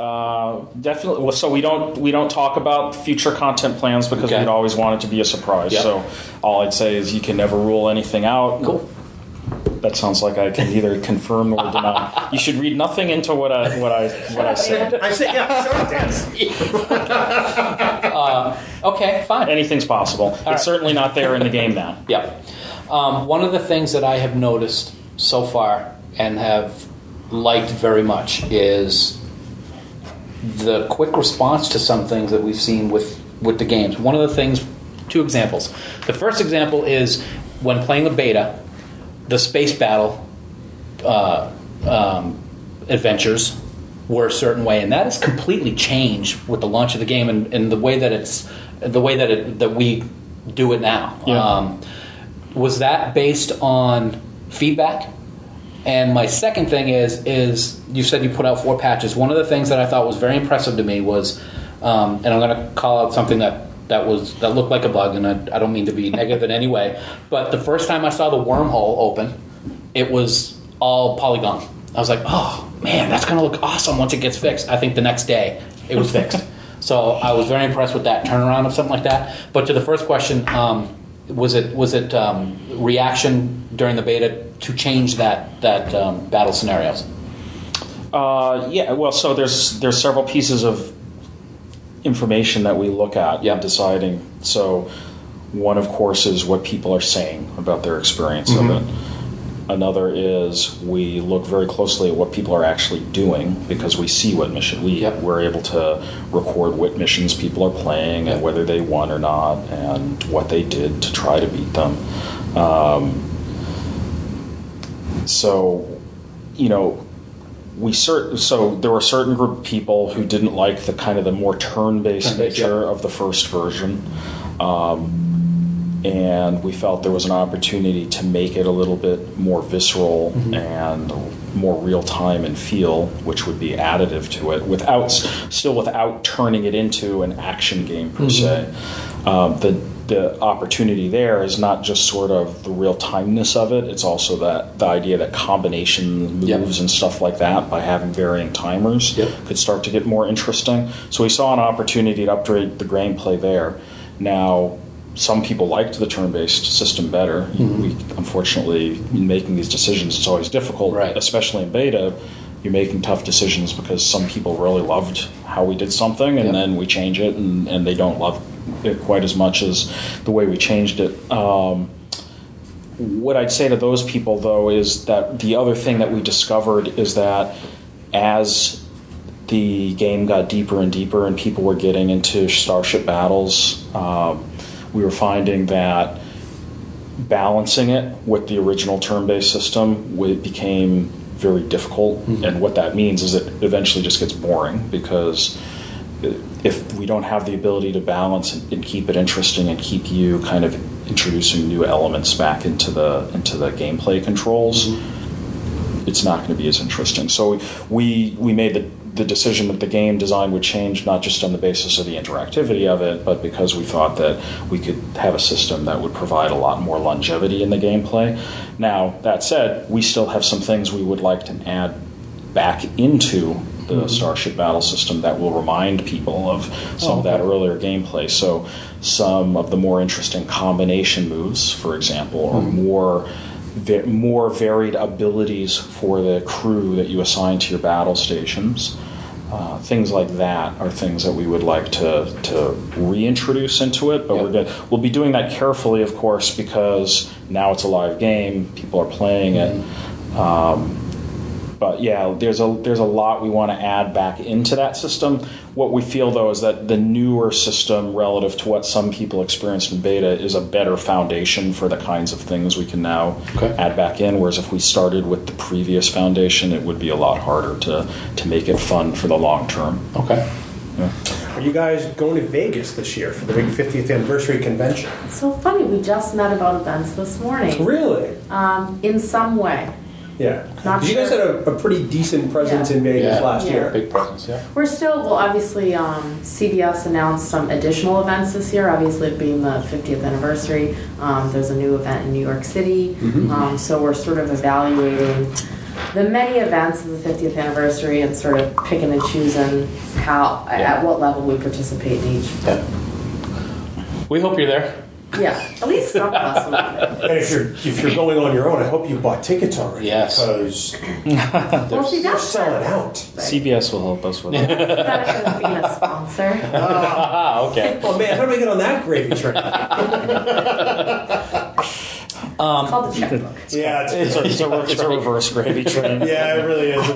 Uh, definitely. Well, so we don't we don't talk about future content plans because Okay. we'd always want it to be a surprise. Yep. So all I'd say is you can never rule anything out. Cool. That sounds like I can neither confirm nor deny. You should read nothing into what I what I what I said. I said, yeah, shut up, Dan. Okay, fine. Anything's possible. right. It's certainly not there in the game now. Yeah. Um, one of the things that I have noticed so far and have liked very much is the quick response to some things that we've seen with, with the games. One of the things, two examples. The first example is when playing the beta, the space battle uh, um, adventures were a certain way, and that has completely changed with the launch of the game and, and the way that it's the way that it, that we do it now. Yeah. Um, was that based on feedback? And my second thing is is you said you put out four patches. One of the things that I thought was very impressive to me was, um, and I'm going to call out something that that was that looked like a bug, and I, I don't mean to be negative in any way, but the first time I saw the wormhole open, it was all polygon. I was like, oh man, that's going to look awesome once it gets fixed. I think the next day it was fixed. So I was very impressed with that turnaround of something like that. But to the first question, um, was it was it um, reaction during the beta to change that that um, battle scenarios? Uh, yeah. Well, so there's there's several pieces of information that we look at Yeah. in deciding. So one, of course, is what people are saying about their experience Mm-hmm. of it. Another is we look very closely at what people are actually doing because we see what mission we Yep. we're able to record what missions people are playing and whether they won or not and what they did to try to beat them. Um, so, you know, we cert- so there were a certain group of people who didn't like the kind of the more turn-based Turn-based, nature yeah. of the first version. Um, and we felt there was an opportunity to make it a little bit more visceral Mm-hmm. and more real time and feel, which would be additive to it, without still without turning it into an action game per se. Um, the the opportunity there is not just sort of the real timeness of it; it's also that the idea that combination Yep. moves and stuff like that by having varying timers Yep. could start to get more interesting. So we saw an opportunity to upgrade the gameplay there. Now, some people liked the turn-based system better. Mm-hmm. We, unfortunately, in making these decisions, it's always difficult, Right. especially in beta. You're making tough decisions because some people really loved how we did something, and Yep. then we change it, and, and they don't love it quite as much as the way we changed it. Um, what I'd say to those people, though, is that the other thing that we discovered is that as the game got deeper and deeper and people were getting into starship battles, um, we were finding that balancing it with the original turn-based system w- became very difficult. And what that means is it eventually just gets boring because if we don't have the ability to balance and, keep it interesting and keep you kind of introducing new elements back into the into the gameplay controls, it's not going to be as interesting. So we we made the the decision that the game design would change not just on the basis of the interactivity of it, but because we thought that we could have a system that would provide a lot more longevity in the gameplay. Now that said, we still have some things we would like to add back into the Starship Battle system that will remind people of some of that earlier gameplay. So, some of the more interesting combination moves, for example, or more va- more varied abilities for the crew that you assign to your battle stations. Uh, things like that are things that we would like to, to reintroduce into it, but Yep. we're good. We'll be doing that carefully, of course, because now it's a live game. People are playing it. Um, but yeah, there's a there's a lot we want to add back into that system. What we feel though is that the newer system, relative to what some people experienced in beta, is a better foundation for the kinds of things we can now Okay. add back in. Whereas if we started with the previous foundation, it would be a lot harder to to make it fun for the long term. Okay. Are you guys going to Vegas this year for the big 50th anniversary convention? It's so funny. We just met about events this morning. Really? Um, in some way. Yeah. Not 'Cause you guys had a, a pretty decent presence Yeah. in Vegas Yeah. last Yeah. year. Big presence, yeah. We're still, well, obviously, um, CBS announced some additional events this year, obviously it being the 50th anniversary. Um, there's a new event in New York City. Mm-hmm. Um, so we're sort of evaluating the many events of the 50th anniversary and sort of picking and choosing how, Yeah. at what level we participate in each. Yeah. We hope you're there. Yeah, at least some of us will. And if you're if you're going on your own, I hope you bought tickets already. Yes. Because Well, see, they're that's selling out. CBS will help us with that. the benefit of being a sponsor. Ah, okay. Oh man, how do I get on that gravy train? It's called the checkbook. yeah, it's, It's a, it's a, it's a reverse gravy train. yeah, it really is.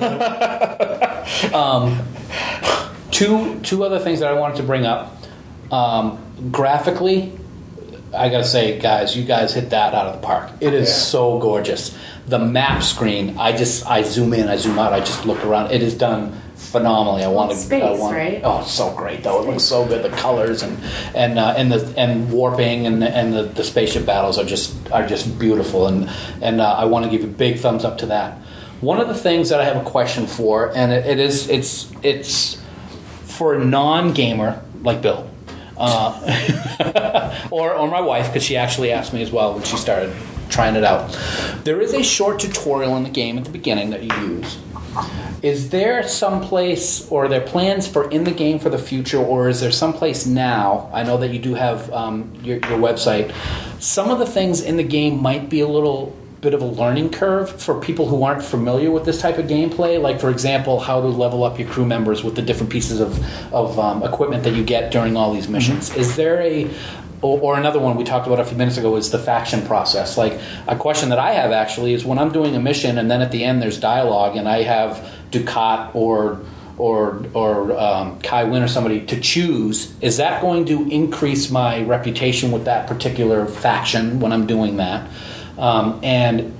isn't? Two two other things that I wanted to bring up. Um, graphically, I gotta say, guys, you guys hit that out of the park. It is Yeah. so gorgeous. The map screen, I just I zoom in, I zoom out, I just look around. It is done phenomenally. I want to. Space, I want, right? Oh, it's so great though. It looks so good. The colors and and uh, and the and warping and and the, the spaceship battles are just are just beautiful. And and uh, I want to give a big thumbs up to that. One of the things that I have a question for, and it, it is it's it's for a non-gamer like Bill, uh, or or my wife, because she actually asked me as well when she started trying it out. There is a short tutorial in the game at the beginning that you use. Is there some place, or are there plans for in the game for the future, or is there some place now? I know that you do have um, your, your website. Some of the things in the game might be a little bit of a learning curve for people who aren't familiar with this type of gameplay. Like, for example, how to level up your crew members with the different pieces of, of um, equipment that you get during all these missions. Is there a or, or another one we talked about a few minutes ago is the faction process. Like a question that I have actually is when I'm doing a mission and then at the end there's dialogue and I have Dukat or or or um, Kai Winn or somebody to choose, is that going to increase my reputation with that particular faction when I'm doing that? Um, and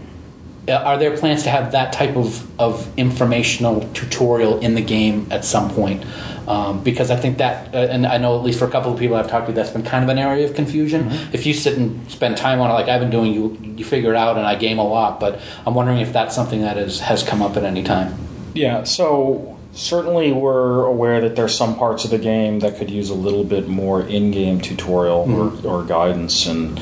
uh, are there plans to have that type of, of informational tutorial in the game at some point? Um, because I think that, uh, and I know at least for a couple of people I've talked to, that's been kind of an area of confusion. If you sit and spend time on it, like I've been doing, you you figure it out, and I game a lot. But I'm wondering if that's something that is, has come up at any time. Yeah, so certainly we're aware that there's some parts of the game that could use a little bit more in-game tutorial or, or guidance, and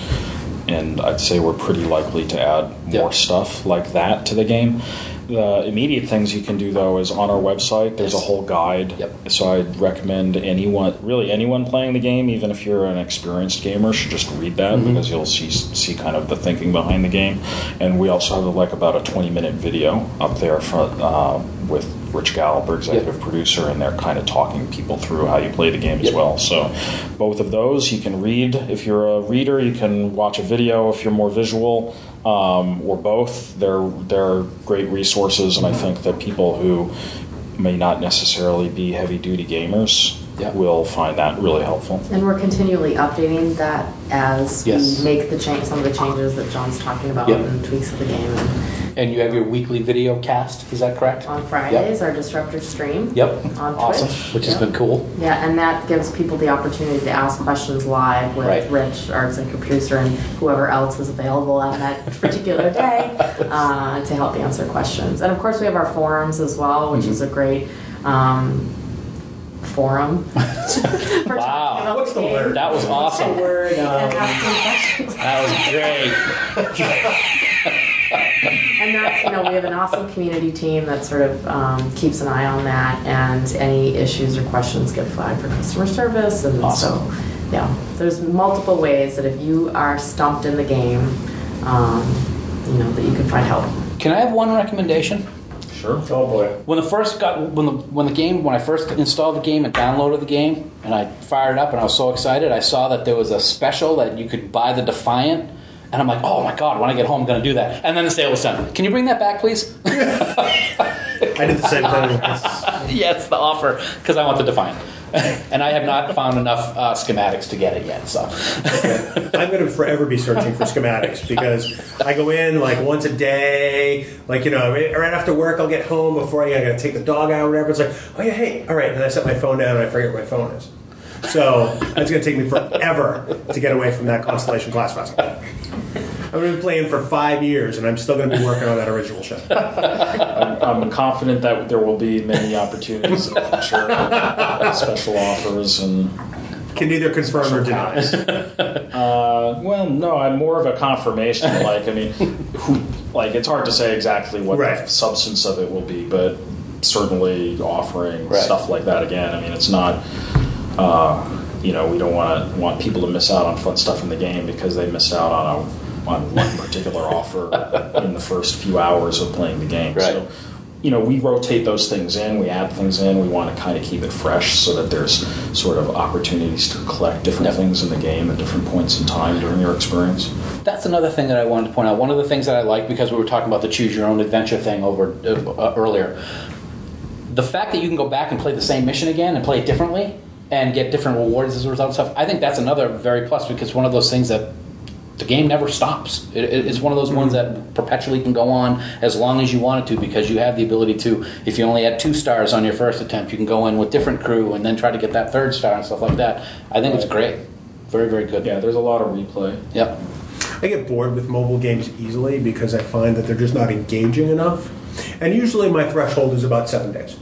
and I'd say we're pretty likely to add more stuff like that to the game. The immediate things you can do though is on our website. There's a whole guide. Yep. So I'd recommend anyone, really anyone playing the game, even if you're an experienced gamer, should just read that Mm-hmm. because you'll see see kind of the thinking behind the game. And we also have like about a 20 minute video up there uh, with Rich Gallup, our executive producer, and they're kind of talking people through how you play the game as well. So both of those you can read. If you're a reader, you can watch a video. If you're more visual, um, or both, they're they're great resources, and I think that people who may not necessarily be heavy duty gamers Yeah. will find that really helpful. And we're continually updating that as Yes. we make the change, some of the changes that Jon's talking about Yep. and tweaks of the game. And And you have your weekly video cast, is that correct? on Fridays, our Disruptor stream. Yep. On awesome. Twitch. Which has been cool. Yeah, and that gives people the opportunity to ask questions live with Right. Rich, our and producer, and whoever else is available on that particular day uh, to help answer questions. And of course, we have our forums as well, which is a great um, forum. for Wow. talking about What's the game word? That was awesome. Word, And um, asking questions. That was great. And that's, you know, we have an awesome community team that sort of um, keeps an eye on that, and any issues or questions get flagged for customer service. And Awesome. so, yeah, there's multiple ways that if you are stumped in the game, um, you know, that you can find help. Can I have one recommendation? Sure. oh boy. When the first got when the when the game when I first installed the game and downloaded the game and I fired it up and I was so excited I saw that there was a special that you could buy the Defiant and I'm like oh my god when I get home I'm gonna do that and then the sale was done. Can you bring that back please? I did the same thing. yes, the offer because I want the Defiant and I have not found enough uh, schematics to get it yet. So I'm going to forever be searching for schematics because I go in like once a day, like you know, right right after work, I'll get home before I, I got to take the dog out or whatever. It's like, oh yeah, hey, all right, and I set my phone down and I forget where my phone is. So it's going to take me forever to get away from that Constellation class. I've been playing for five years, and I'm still going to be working on that original show. I'm confident that there will be many opportunities in the future, special offers and. Can neither confirm or deny. Uh, well, no, I'm more of a confirmation. Like, I mean, who, like it's hard to say exactly what Right. the substance of it will be, but certainly offering Right. stuff like that again. I mean, it's not. Uh, you know, we don't want to want people to miss out on fun stuff in the game because they missed out on a on one particular offer in the first few hours of playing the game. Right. So, you know, we rotate those things in, we add things in, we want to kind of keep it fresh so that there's sort of opportunities to collect different Yep. things in the game at different points in time during your experience. That's another thing that I wanted to point out. One of the things that I like because we were talking about the choose your own adventure thing over uh, uh, earlier. The fact that you can go back and play the same mission again and play it differently and get different rewards as a result of stuff. I think that's another very plus because one of those things that the game never stops. It, it- it's one of those ones mm-hmm. that perpetually can go on as long as you want it to because you have the ability to. If you only had two stars on your first attempt, you can go in with different crew and then try to get that third star and stuff like that. I think it's great. Very very good. Yeah, there's a lot of replay. Yep. I get bored with mobile games easily because I find that they're just not engaging enough. And usually my threshold is about seven days.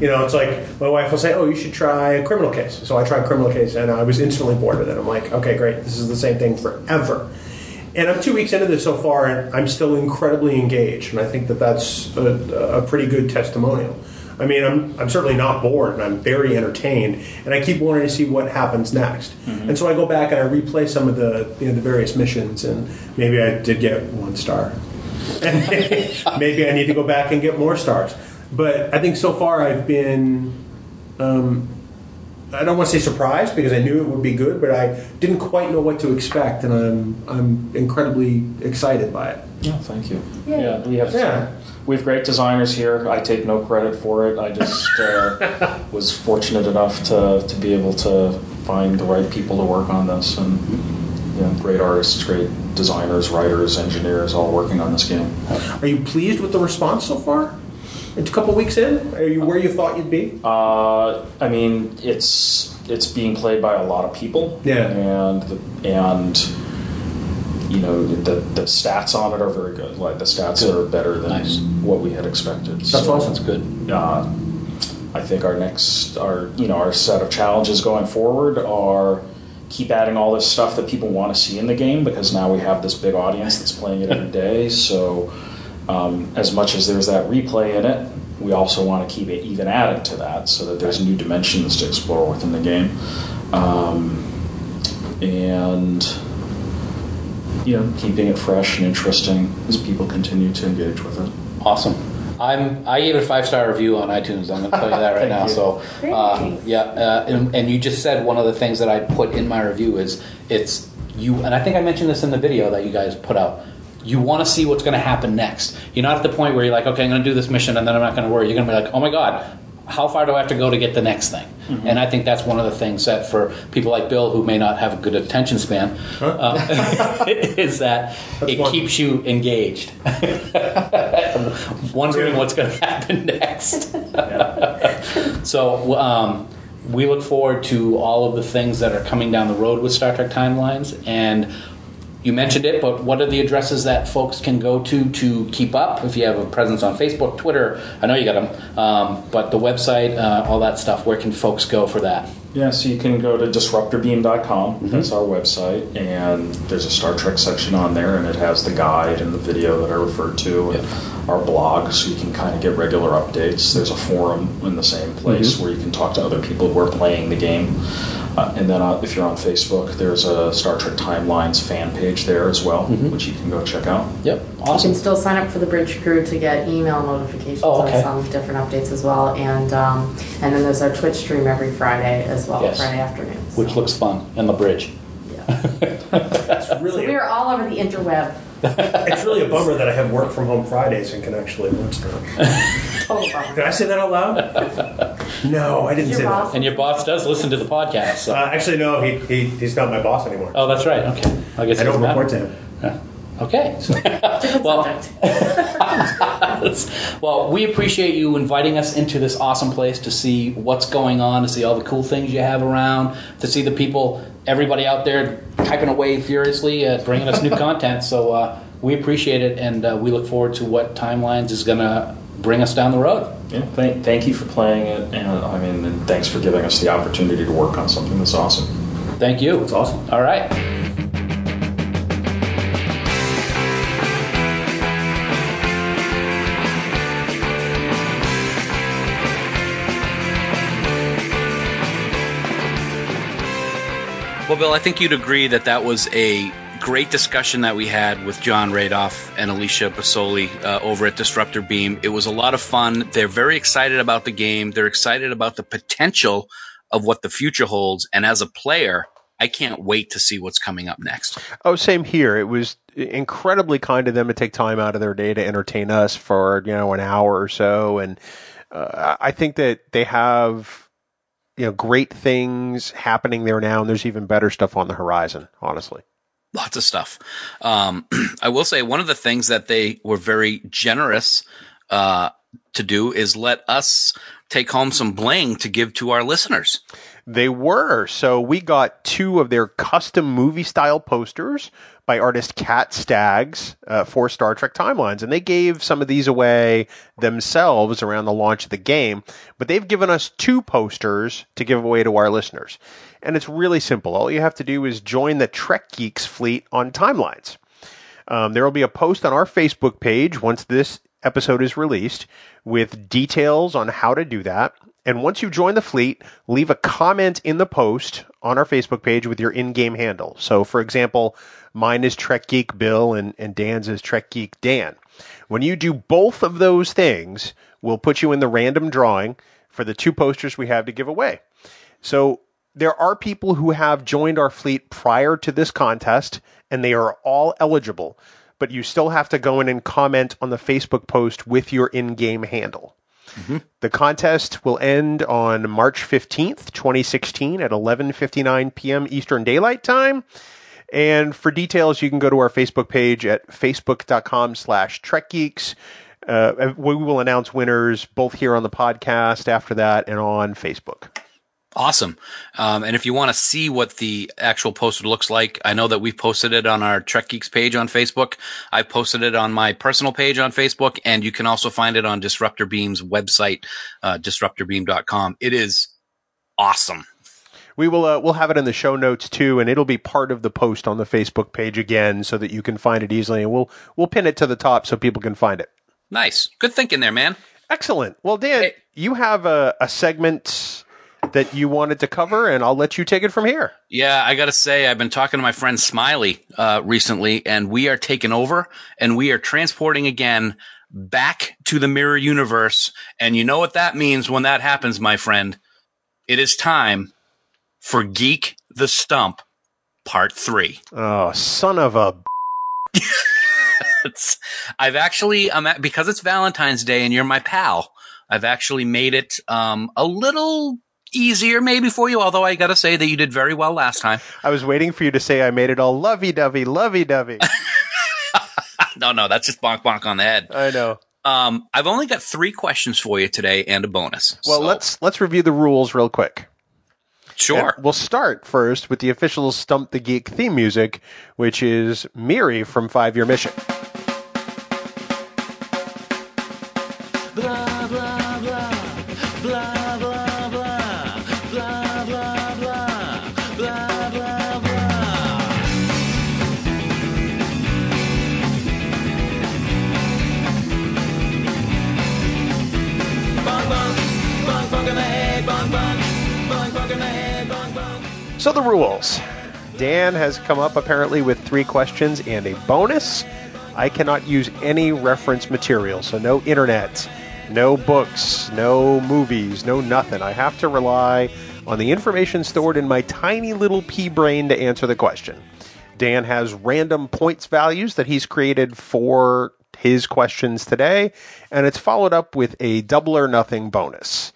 You know, it's like my wife will say, "Oh, you should try a criminal case." So I tried a criminal case, and I was instantly bored with it. I'm like, "Okay, great. This is the same thing forever." And I'm two weeks into this so far, and I'm still incredibly engaged. And I think that that's a, a pretty good testimonial. I mean, I'm, I'm certainly not bored, and I'm very entertained, and I keep wanting to see what happens next. Mm-hmm. And so I go back and I replay some of the you know the various missions, and maybe I did get one star, and maybe I need to go back and get more stars. But I think so far I've been um, I don't want to say surprised because I knew it would be good, but I didn't quite know what to expect, and I'm I'm incredibly excited by it. Yeah, thank you. Yay. Yeah, we have Yeah. we have great designers here. I take no credit for it. I just uh, was fortunate enough to, to be able to find the right people to work on this, and you know, great artists, great designers, writers, engineers, all working on this game. Are you pleased with the response so far? It's a couple weeks in. Are you where you thought you'd be? Uh, I mean, it's it's being played by a lot of people. Yeah. and the, and you know the the stats on it are very good. Like the stats Good. are better than Nice. what we had expected. That's So, awesome. That's good. uh, I think our next, our you know, our set of challenges going forward are keep adding all this stuff that people want to see in the game because now we have this big audience that's playing it every day. So, um, as much as there's that replay in it, we also want to keep it even added to that so that there's new dimensions to explore within the game, um, and you know, keeping it fresh and interesting as people continue to engage with it. Awesome. I'm. I gave it a five star review on iTunes. I'm going to tell you that right now. you. So, uh, yeah, uh, and, and you just said one of the things that I put in my review is it's you, and I think I mentioned this in the video that you guys put out. You want to see what's going to happen next. You're not at the point where you're like, okay, I'm going to do this mission, and then I'm not going to worry. You're going to be like, oh my god, how far do I have to go to get the next thing? Mm-hmm. And I think that's one of the things that for people like Bill who may not have a good attention span, uh, is that That's it one. keeps you engaged, wondering what's going to happen next. so um, we look forward to all of the things that are coming down the road with Star Trek Timelines and. You mentioned it, but what are the addresses that folks can go to to keep up? If you have a presence on Facebook, Twitter, I know you got them, um, but the website, uh, all that stuff, where can folks go for that? Yeah, so you can go to disruptorbeam.com. That's our website, and there's a Star Trek section on there, and it has the guide and the video that I referred to, and our blog, so you can kind of get regular updates. There's a forum in the same place where you can talk to other people who are playing the game. Uh, and then uh, if you're on Facebook, there's a Star Trek Timelines fan page there as well, which you can go check out. Yep, awesome. You can still sign up for the Bridge Crew to get email notifications Oh, okay. on some different updates as well, and um, and then there's our Twitch stream every Friday as well, Yes. Friday afternoon. Which looks fun, and the bridge. yeah. It's So we are all over the interweb. it's really a bummer that I have work from home Fridays and can actually work from Total bummer. Did I say that out loud? No, I didn't Your say boss- that. And your boss does listen to the podcast. So. Uh, actually, no, he, he he's not my boss anymore. oh, that's right. Okay, I guess I it don't doesn't report matter. to him. Okay. well, well, we appreciate you inviting us into this awesome place to see what's going on, to see all the cool things you have around, to see the people, everybody out there typing away furiously, uh, bringing us new content. So uh, we appreciate it, and uh, we look forward to what Timelines is going to bring us down the road. Yeah, thank, thank you for playing it, and I mean, and thanks for giving us the opportunity to work on something that's awesome. Thank you. It's awesome. All right. Well, Bill, I think you'd agree that that was a great discussion that we had with Jon Radoff and Alicia Basoli uh, over at Disruptor Beam. It was a lot of fun. They're very excited about the game. They're excited about the potential of what the future holds. And as a player, I can't wait to see what's coming up next. Oh, same here. It was incredibly kind of them to take time out of their day to entertain us for you know an hour or so, and uh, I think that they have you know great things happening there now, and there's even better stuff on the horizon. Honestly, lots of stuff. Um, I will say one of the things that they were very generous uh, to do is let us take home some bling to give to our listeners. They were. So we got two of their custom movie style posters by artist Cat Staggs uh, for Star Trek Timelines. And they gave some of these away themselves around the launch of the game. But they've given us two posters to give away to our listeners. And it's really simple. All you have to do is join the Trek Geeks fleet on Timelines. Um, there will be a post on our Facebook page once this episode is released with details on how to do that. And once you join the fleet, leave a comment in the post on our Facebook page with your in-game handle. So, for example, mine is Trek Geek Bill and, and Dan's is Trek Geek Dan. When you do both of those things, we'll put you in the random drawing for the two posters we have to give away. So there are people who have joined our fleet prior to this contest, and they are all eligible. But you still have to go in and comment on the Facebook post with your in-game handle. Mm-hmm. The contest will end on March 15th, 2016 at 11:59 p.m. Eastern Daylight Time. And for details, you can go to our Facebook page at facebook.com slash trekgeeks. Uh, we will announce winners both here on the podcast after that and on Facebook. Awesome. Um, and if you want to see what the actual poster looks like, I know that we've posted it on our Trek Geeks page on Facebook. I posted it on my personal page on Facebook, and you can also find it on Disruptor Beam's website, uh, disruptorbeam.com. It is awesome. We will uh, we'll have it in the show notes too, and it'll be part of the post on the Facebook page again, so that you can find it easily. And we'll we'll pin it to the top so people can find it. Nice, good thinking there, man. Excellent. Well, Dan, hey. you have a, a segment that you wanted to cover, and I'll let you take it from here. Yeah, I got to say, I've been talking to my friend Smiley uh, recently, and we are taking over and we are transporting again back to the mirror universe. And you know what that means when that happens, my friend? It is time for Geek the Stump Part 3. Oh, son of a. I've actually, um, because it's Valentine's Day and you're my pal, I've actually made it um, a little easier maybe for you, although I got to say that you did very well last time. I was waiting for you to say I made it all lovey dovey, lovey dovey. no, no, that's just bonk bonk on the head. I know. Um, I've only got three questions for you today and a bonus. Well, so. let's let's review the rules real quick. Sure. And we'll start first with the official Stump the Geek theme music, which is Miri from Five Year Mission. So the rules. Dan has come up apparently with three questions and a bonus. I cannot use any reference material, so no internet, no books, no movies, no nothing. I have to rely on the information stored in my tiny little pea brain to answer the question. Dan has random points values that he's created for his questions today, and it's followed up with a double or nothing bonus.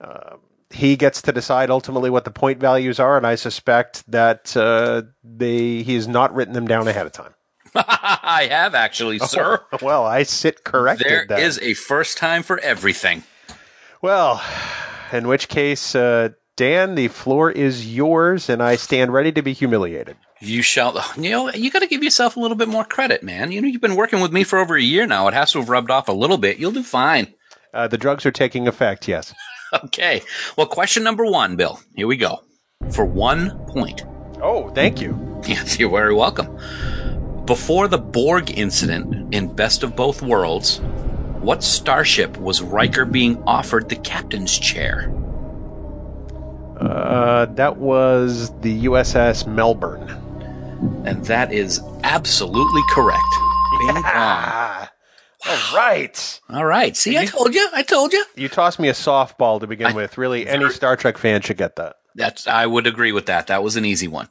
Uh, he gets to decide ultimately what the point values are, and I suspect that uh, they he has not written them down ahead of time. I have actually, sir. Well, I sit corrected. There then. is a first time for everything. Well, in which case, uh, Dan, the floor is yours, and I stand ready to be humiliated. You shall. You know, you got to give yourself a little bit more credit, man. You know, you've been working with me for over a year now. It has to have rubbed off a little bit. You'll do fine. Uh, the drugs are taking effect, yes. Okay. Well, question number one, Bill. Here we go. For one point. Oh, thank you. Yes, you're very welcome. Before the Borg incident in Best of Both Worlds, what starship was Riker being offered the captain's chair? Uh, that was the USS Melbourne. And that is absolutely correct. Bing bong. Ah, all right. All right. See, I told you. I told you. You tossed me a softball to begin I- with. Really, any Star Trek fan should get that. That's I would agree with that. That was an easy one.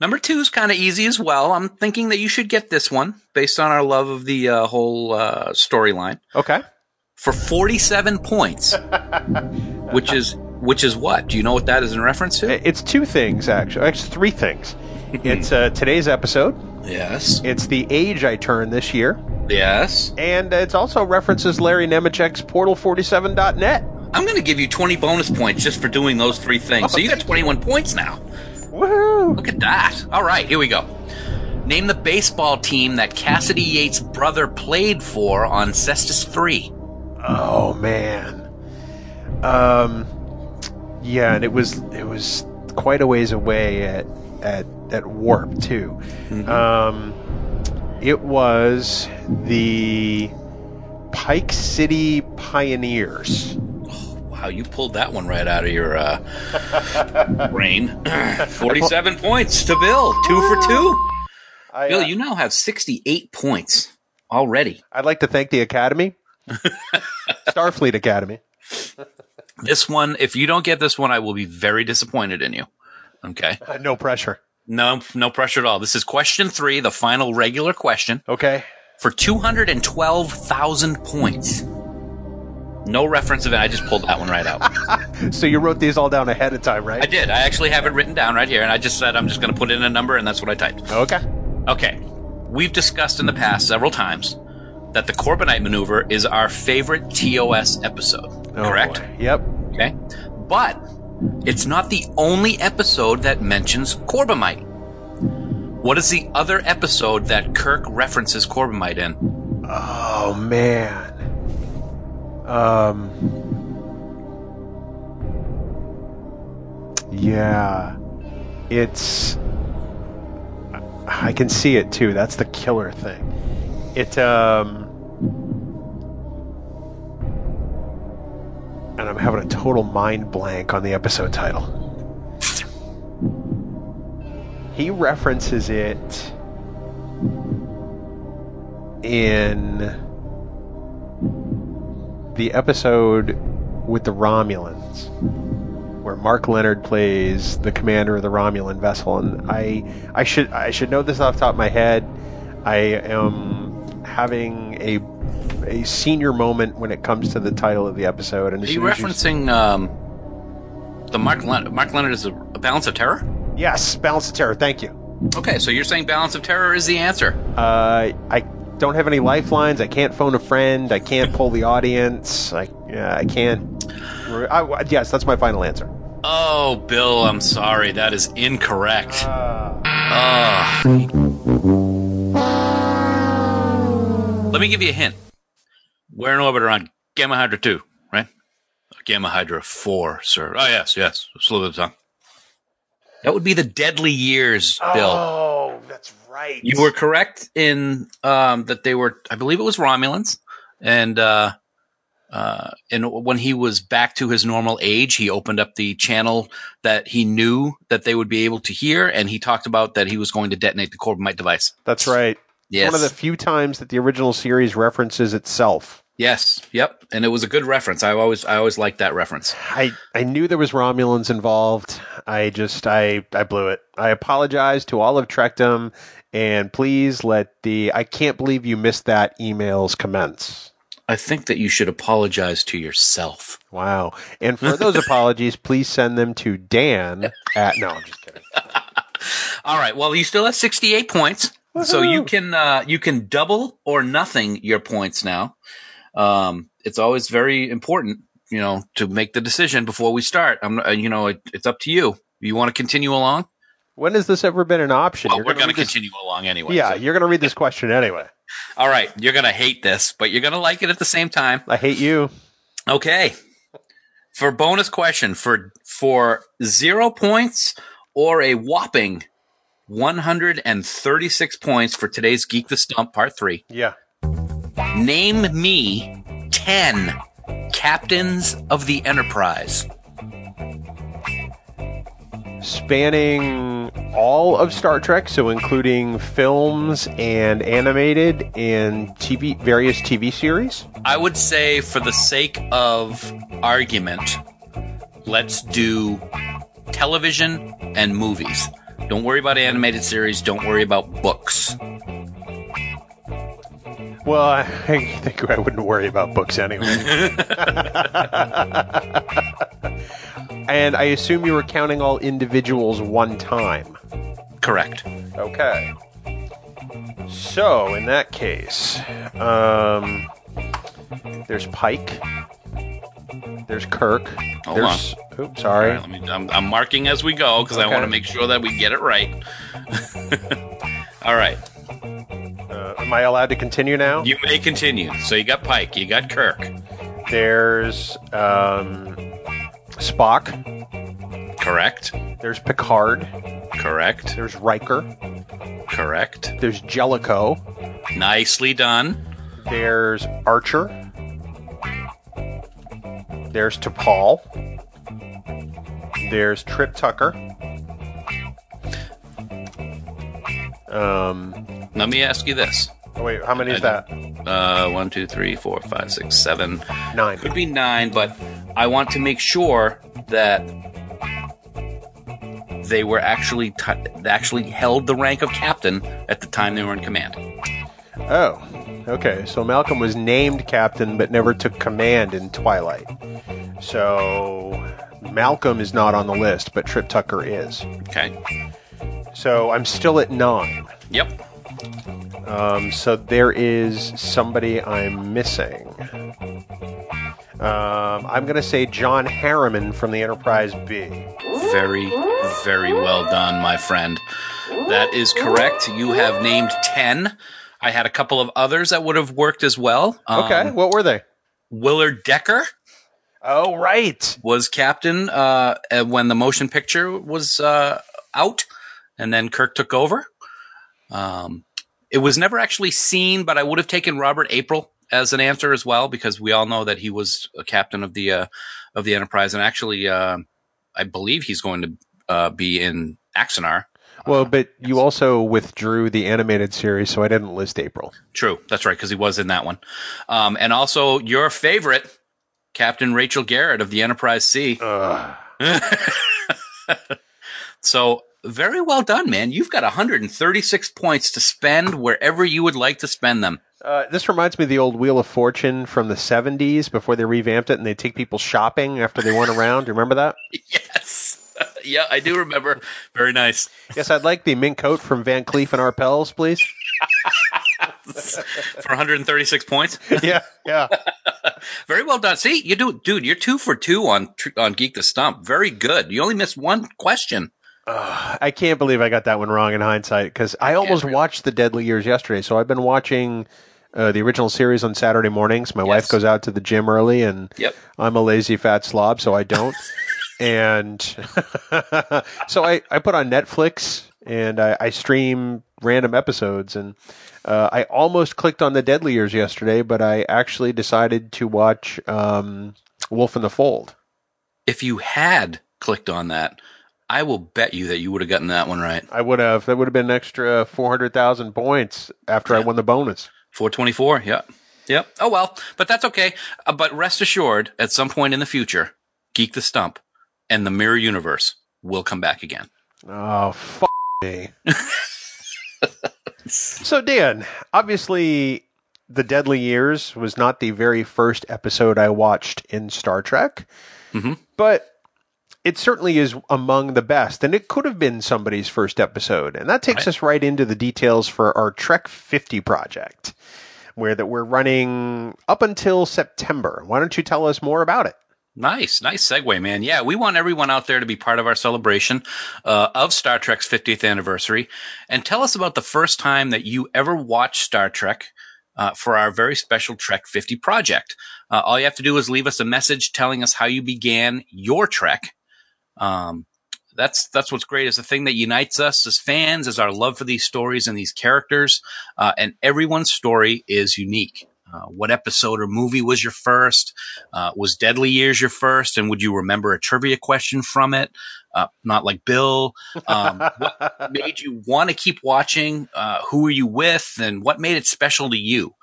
Number two is kind of easy as well. I'm thinking that you should get this one based on our love of the uh, whole uh, storyline Okay. for 47 points, which is which is what? Do you know what that is in reference to? It's two things, actually. It's three things. It's uh, today's episode. Yes. It's the age I turn this year. Yes. And it's also references Larry Nemecek's Portal47.net. I'm going to give you 20 bonus points just for doing those three things. So you got 21 points now. Woohoo! Look at that. All right, here we go. Name the baseball team that Cassidy Yates' brother played for on Cestus 3. Oh man. Um yeah, and it was it was quite a ways away at at at Warp too. Um it was the Pike City Pioneers. Wow, you pulled that one right out of your uh, brain. 47 points to Bill. Two for two. I, Bill, uh, you now have 68 points already. I'd like to thank the Academy. Starfleet Academy. This one, if you don't get this one, I will be very disappointed in you. Okay. Uh, no pressure. No, no pressure at all. This is question three, the final regular question Okay. for 212,000 points. No reference of it. I just pulled that one right out. So you wrote these all down ahead of time, right? I did. I actually have it written down right here, and I just said I'm just going to put in a number, and that's what I typed. Okay. Okay. We've discussed in the past several times that the Corbomite maneuver is our favorite TOS episode. Oh, correct? boy. Yep. Okay. But it's not the only episode that mentions Corbomite. What is the other episode that Kirk references Corbomite in? Oh man. Um. Yeah. It's. I can see it too. That's the killer thing. It um. And I'm having a total mind blank on the episode title. He references it in the episode with the Romulans, where Mark Lenard plays the commander of the Romulan vessel, and I I should I should know this off the top of my head. I am having a a senior moment when it comes to the title of the episode. And Are you as you- referencing um, the Mark Lenard? Mark Lenard is a, a Balance of Terror? yes, Balance of Terror. Thank you. Okay, so you're saying Balance of Terror is the answer. Uh, I don't have any lifelines. I can't phone a friend. I can't pull the audience. I yeah, I can't. I, yes, that's my final answer. Oh, Bill, I'm sorry. That is incorrect. Oh. Let me give you a hint. We're in orbit around Gamma Hydra 2, right? Gamma Hydra 4, sir. Oh, yes, yes. Slip of the tongue. That would be the deadly years, Bill. Oh, that's right. You were correct in um, that they were, I believe it was Romulans. And, uh, uh, and when he was back to his normal age, he opened up the channel that he knew that they would be able to hear. And he talked about that he was going to detonate the Corbomite device. That's right. Yes. One of the few times that the original series references itself. Yes. Yep. And it was a good reference. I always, I always liked that reference. I, I knew there was Romulans involved. I just I I blew it. I apologize to all of Trekdom, and please let the I can't believe you missed that emails commence. I think that you should apologize to yourself. Wow. And for those apologies, please send them to Dan at no, I'm just kidding. All right. Well, you still have 68 points. So you can uh, you can double or nothing your points now. Um, it's always very important, you know, to make the decision before we start. I'm, uh, you know, it, it's up to you. You want to continue along? When has this ever been an option? Well, You're we're gonna going to read this- continue along anyway. Yeah, so- you're going to read this question anyway. All right. You're going to hate this, but you're going to like it at the same time. I hate you. Okay. For bonus question for for zero points or a whopping 136 points for today's Geek the Stump Part Three. Yeah. Name me 10 captains of the Enterprise. Spanning all of Star Trek, so including films and animated and TV, various TV series. I would say, for the sake of argument, let's do television and movies. Don't worry about animated series. Don't worry about books. Well, I think I wouldn't worry about books anyway. and I assume you were counting all individuals one time. Correct. Okay. So, in that case, um, there's Pike. There's Kirk. Hold there's, Oops, sorry. right, let me, I'm, I'm marking as we go because I want to make sure that we get it right. All right. Uh, am I allowed to continue now? You may continue. So you got Pike, you got Kirk. There's um, Spock. Correct. There's Picard. Correct. There's Riker. Correct. There's Jellicoe. Nicely done. There's Archer. There's T'Pol. There's Trip Tucker. Um, Let me ask you this. oh wait, how many is that? Uh, one, two, three, four, five, six, seven. Nine. Could be nine, but I want to make sure that they were actually t- actually held the rank of captain at the time they were in command. Oh, okay. So Malcolm was named captain but never took command in Twilight. So Malcolm is not on the list, but Trip Tucker is. Okay. So I'm still at nine. Yep. Um, so there is somebody I'm missing. Um, I'm going to say John Harriman from the Enterprise B. Very, very well done, my friend. That is correct. You have named 10. I had a couple of others that would have worked as well. Um, Okay, what were they? Willard Decker Oh, right. was captain uh, when the motion picture was uh, out, and then Kirk took over. Um, it was never actually seen, but I would have taken Robert April as an answer as well because we all know that he was a captain of the uh, of the Enterprise, and actually, uh, I believe he's going to uh, be in Axanar. Well, but you also withdrew the animated series, so I didn't list April. True, that's right because he was in that one, um, and also your favorite. Captain Rachel Garrett of the Enterprise C. So very well done, man. You've got 136 points to spend wherever you would like to spend them. Uh, this reminds me of the old Wheel of Fortune from the 70s before they revamped it and they take people shopping after they went around. Do you remember that? Yes. yeah, I do remember. Very nice. Yes, I'd like the mink coat from Van Cleef and Arpels, please. For 136 points. yeah, yeah. Very well done. See, you do, dude. You're two for two on on Geek the Stump. Very good. You only missed one question. I can't believe I got that one wrong in hindsight because I almost really. watched The Deadly Years yesterday. So I've been watching uh, the original series on Saturday mornings. My wife goes out to the gym early, and Yep. I'm a lazy fat slob, so I don't. and so I, I put on Netflix and I, I stream random episodes. And uh, I almost clicked on The Deadly Years yesterday, but I actually decided to watch um, Wolf in the Fold. If you had clicked on that, I will bet you that you would have gotten that one right. I would have that would have been an extra four hundred thousand points after I won the bonus. 424. Yep. Yep. Oh well, but that's okay. Uh, but rest assured, at some point in the future, Geek the Stump and the Mirror Universe will come back again. Oh, f- me. so, Dan, obviously, The Deadly Years was not the very first episode I watched in Star Trek, Mhm. but it certainly is among the best, and it could have been somebody's first episode. And that takes Right. us right into the details for our Trek 50 project, where that we're running up until September. Why don't you tell us more about it? Nice, nice segue, man. Yeah, we want everyone out there to be part of our celebration uh, of Star Trek's 50th anniversary, and tell us about the first time that you ever watched Star Trek uh, for our very special Trek 50 project. Uh, all you have to do is leave us a message telling us how you began your Trek. Um, that's that's what's great is the thing that unites us as fans is our love for these stories and these characters, uh, and everyone's story is unique. Uh, what episode or movie was your first? Uh, was Deadly Years your first? And would you remember a trivia question from it? Uh, not like Bill. Um, what made you want to keep watching? Uh, who were you with? And what made it special to you?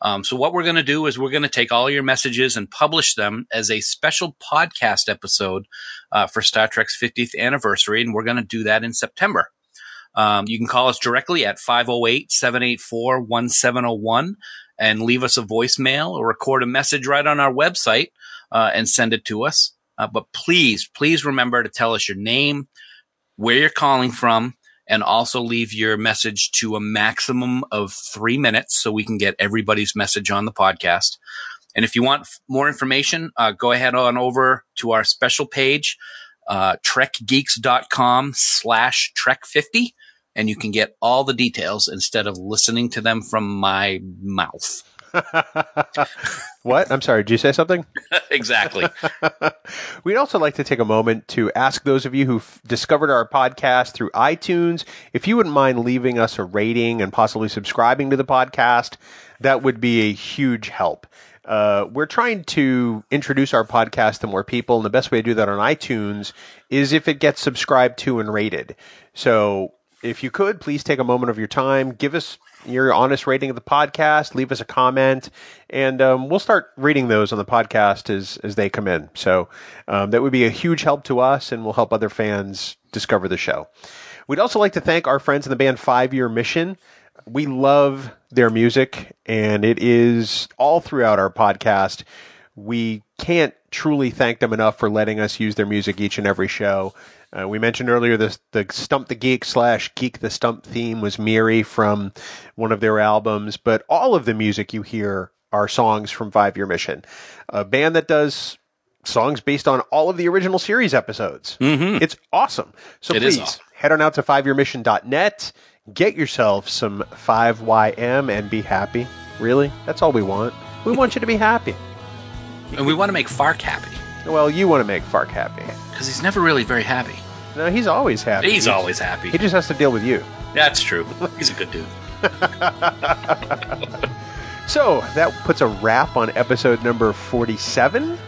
Um, so what we're going to do is we're going to take all your messages and publish them as a special podcast episode uh, for Star Trek's 50th anniversary. And we're going to do that in September. Um, you can call us directly at 508 784 1701 and leave us a voicemail or record a message right on our website uh, and send it to us. Uh, but please, please remember to tell us your name, where you're calling from, and also leave your message to a maximum of three minutes so we can get everybody's message on the podcast. And if you want f- more information, uh, go ahead on over to our special page, uh, trekgeeks.com slash trek50, and you can get all the details instead of listening to them from my mouth. what? I'm sorry, did you say something? exactly. We'd also like to take a moment to ask those of you who've discovered our podcast through iTunes if you wouldn't mind leaving us a rating and possibly subscribing to the podcast. That would be a huge help. Uh, we're trying to introduce our podcast to more people, and the best way to do that on iTunes is if it gets subscribed to and rated. So if you could, please take a moment of your time, give us your honest rating of the podcast, leave us a comment, and um, we'll start reading those on the podcast as as they come in. So um, that would be a huge help to us, and will help other fans discover the show. We'd also like to thank our friends in the band Five Year Mission. We love their music, and it is all throughout our podcast. We can't truly thank them enough for letting us use their music each and every show. Uh, we mentioned earlier this the Stump the Geek slash Geek the Stump theme was Miri from one of their albums, but all of the music you hear are songs from Five Year Mission, a band that does songs based on all of the original series episodes. Mm-hmm. It's awesome. So It please awesome. head on out to fiveyearmission.net, get yourself some 5YM and be happy. Really? That's all we want. We want you to be happy. And we want to make Fark happy Well, you want to make Fark happy. Because he's never really very happy. No, he's always happy. He's always happy. He just has to deal with you. That's true. He's a good dude. So that puts a wrap on episode number 47.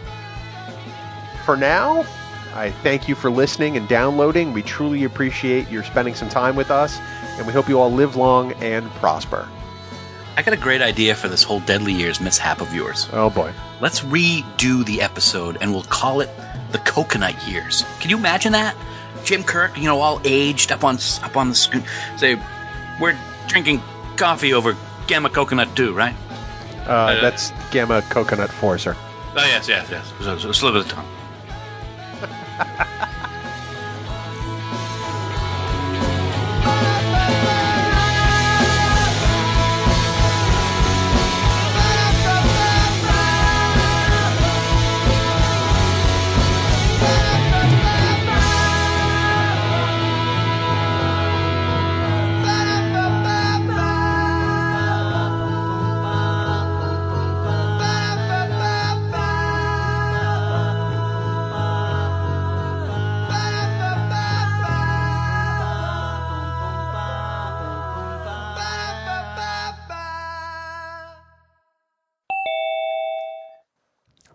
For now, I thank you for listening and downloading. We truly appreciate your spending some time with us, and we hope you all live long and prosper. I got a great idea for this whole Deadly Years mishap of yours. Oh boy. Let's redo the episode and we'll call it the Coconut Years. Can you imagine that? Jim Kirk, you know, all aged up on up on the scoot. Say, we're drinking coffee over Gamma Coconut 2, right? Uh, that's Gamma Coconut 4, sir. Oh yes, yes, yes. So, so slip of the tongue.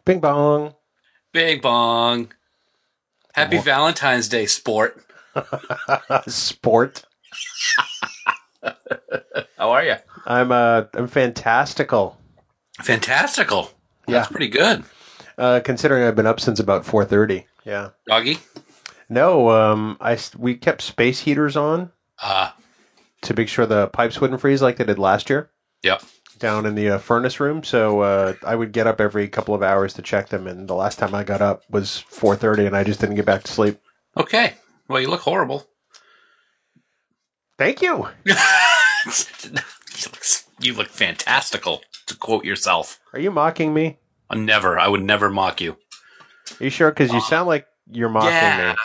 Bing bong. Bing bong. Happy Valentine's Day, sport. Sport. How are you? I'm uh I'm fantastical. Fantastical. Yeah. That's pretty good. Uh, considering I've been up since about 4:30. Yeah. Doggy? No, um I we kept space heaters on Uh, to make sure the pipes wouldn't freeze like they did last year. yep. Down in the uh, furnace room, so uh, I would get up every couple of hours to check them. And the last time I got up was 4:30, and I just didn't get back to sleep. Okay. Well, you look horrible. Thank you. you, look, fantastical, to quote yourself. Are you mocking me? Uh, Never. I would never mock you. Are you sure? Because you sound like you're mocking yeah.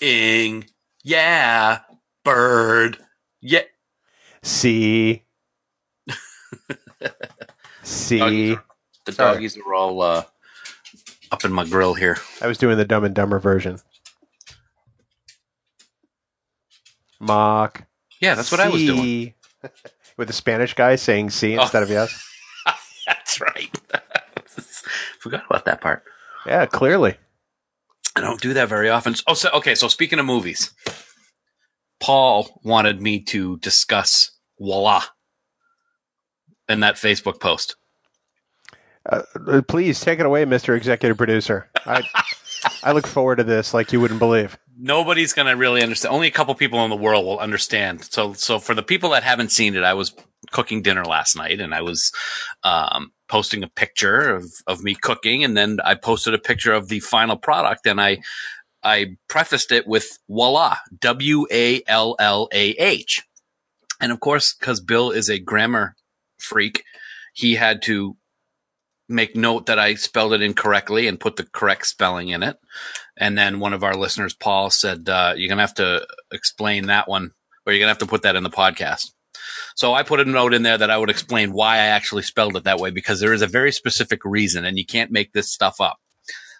me. Ing. Yeah. Bird. Yeah. See. See. The Sorry. doggies are all uh, up in my grill here. I was doing the Dumb and Dumber version. Mock. Yeah, that's what I was doing. With the Spanish guy saying "see" Oh. instead of "yes." That's right. Forgot about that part. Yeah, clearly. I don't do that very often. Oh, so okay. So speaking of movies, Paul wanted me to discuss Voila in that Facebook post. Uh, uh, please take it away, Mister Executive Producer. I I look forward to this like you wouldn't believe. Nobody's gonna really understand. Only a couple people in the world will understand. So, so for the people that haven't seen it, I was cooking dinner last night, and I was um, posting a picture of of me cooking, and then I posted a picture of the final product, and I I prefaced it with voila, W A L L A H, and of course, because Bill is a grammar freak, he had to make note that I spelled it incorrectly and put the correct spelling in it. And then one of our listeners, Paul, said, uh, You're going to have to explain that one, or you're going to have to put that in the podcast. So I put a note in there that I would explain why I actually spelled it that way because there is a very specific reason and you can't make this stuff up.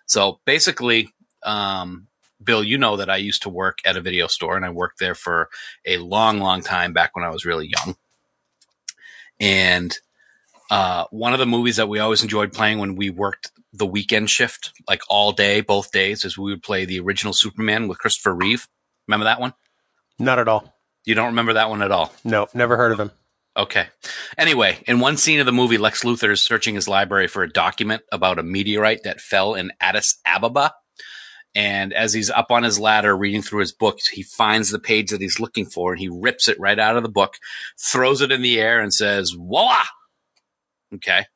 So basically, um, Bill, you know that I used to work at a video store and I worked there for a long, long time back when I was really young. And uh, one of the movies that we always enjoyed playing when we worked the weekend shift, like all day, both days, is we would play the original Superman with Christopher Reeve. Remember that one? Not at all. You don't remember that one at all? No, never heard of him. Okay. Anyway, in one scene of the movie, Lex Luthor is searching his library for a document about a meteorite that fell in Addis Ababa. And as he's up on his ladder reading through his books, he finds the page that he's looking for and he rips it right out of the book, throws it in the air and says, voila! Okay.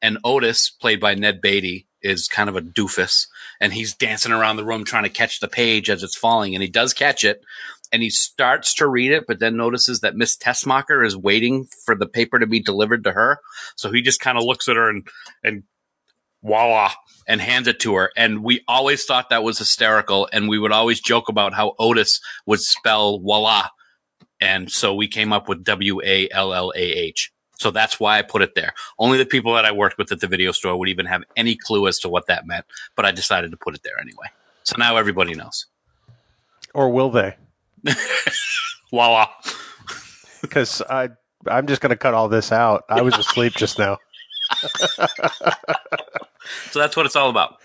And Otis, played by Ned Beatty, is kind of a doofus and he's dancing around the room trying to catch the page as it's falling and he does catch it and he starts to read it, but then notices that Miss Tessmacher is waiting for the paper to be delivered to her. So he just kind of looks at her and, and voila, and hands it to her. And we always thought that was hysterical. And we would always joke about how Otis would spell voila. And so we came up with W A L L A H. So that's why I put it there. Only the people that I worked with at the video store would even have any clue as to what that meant, but I decided to put it there anyway. So now everybody knows. Or will they? Voila. Because I I'm just going to cut all this out. I was asleep just now. So that's what it's all about.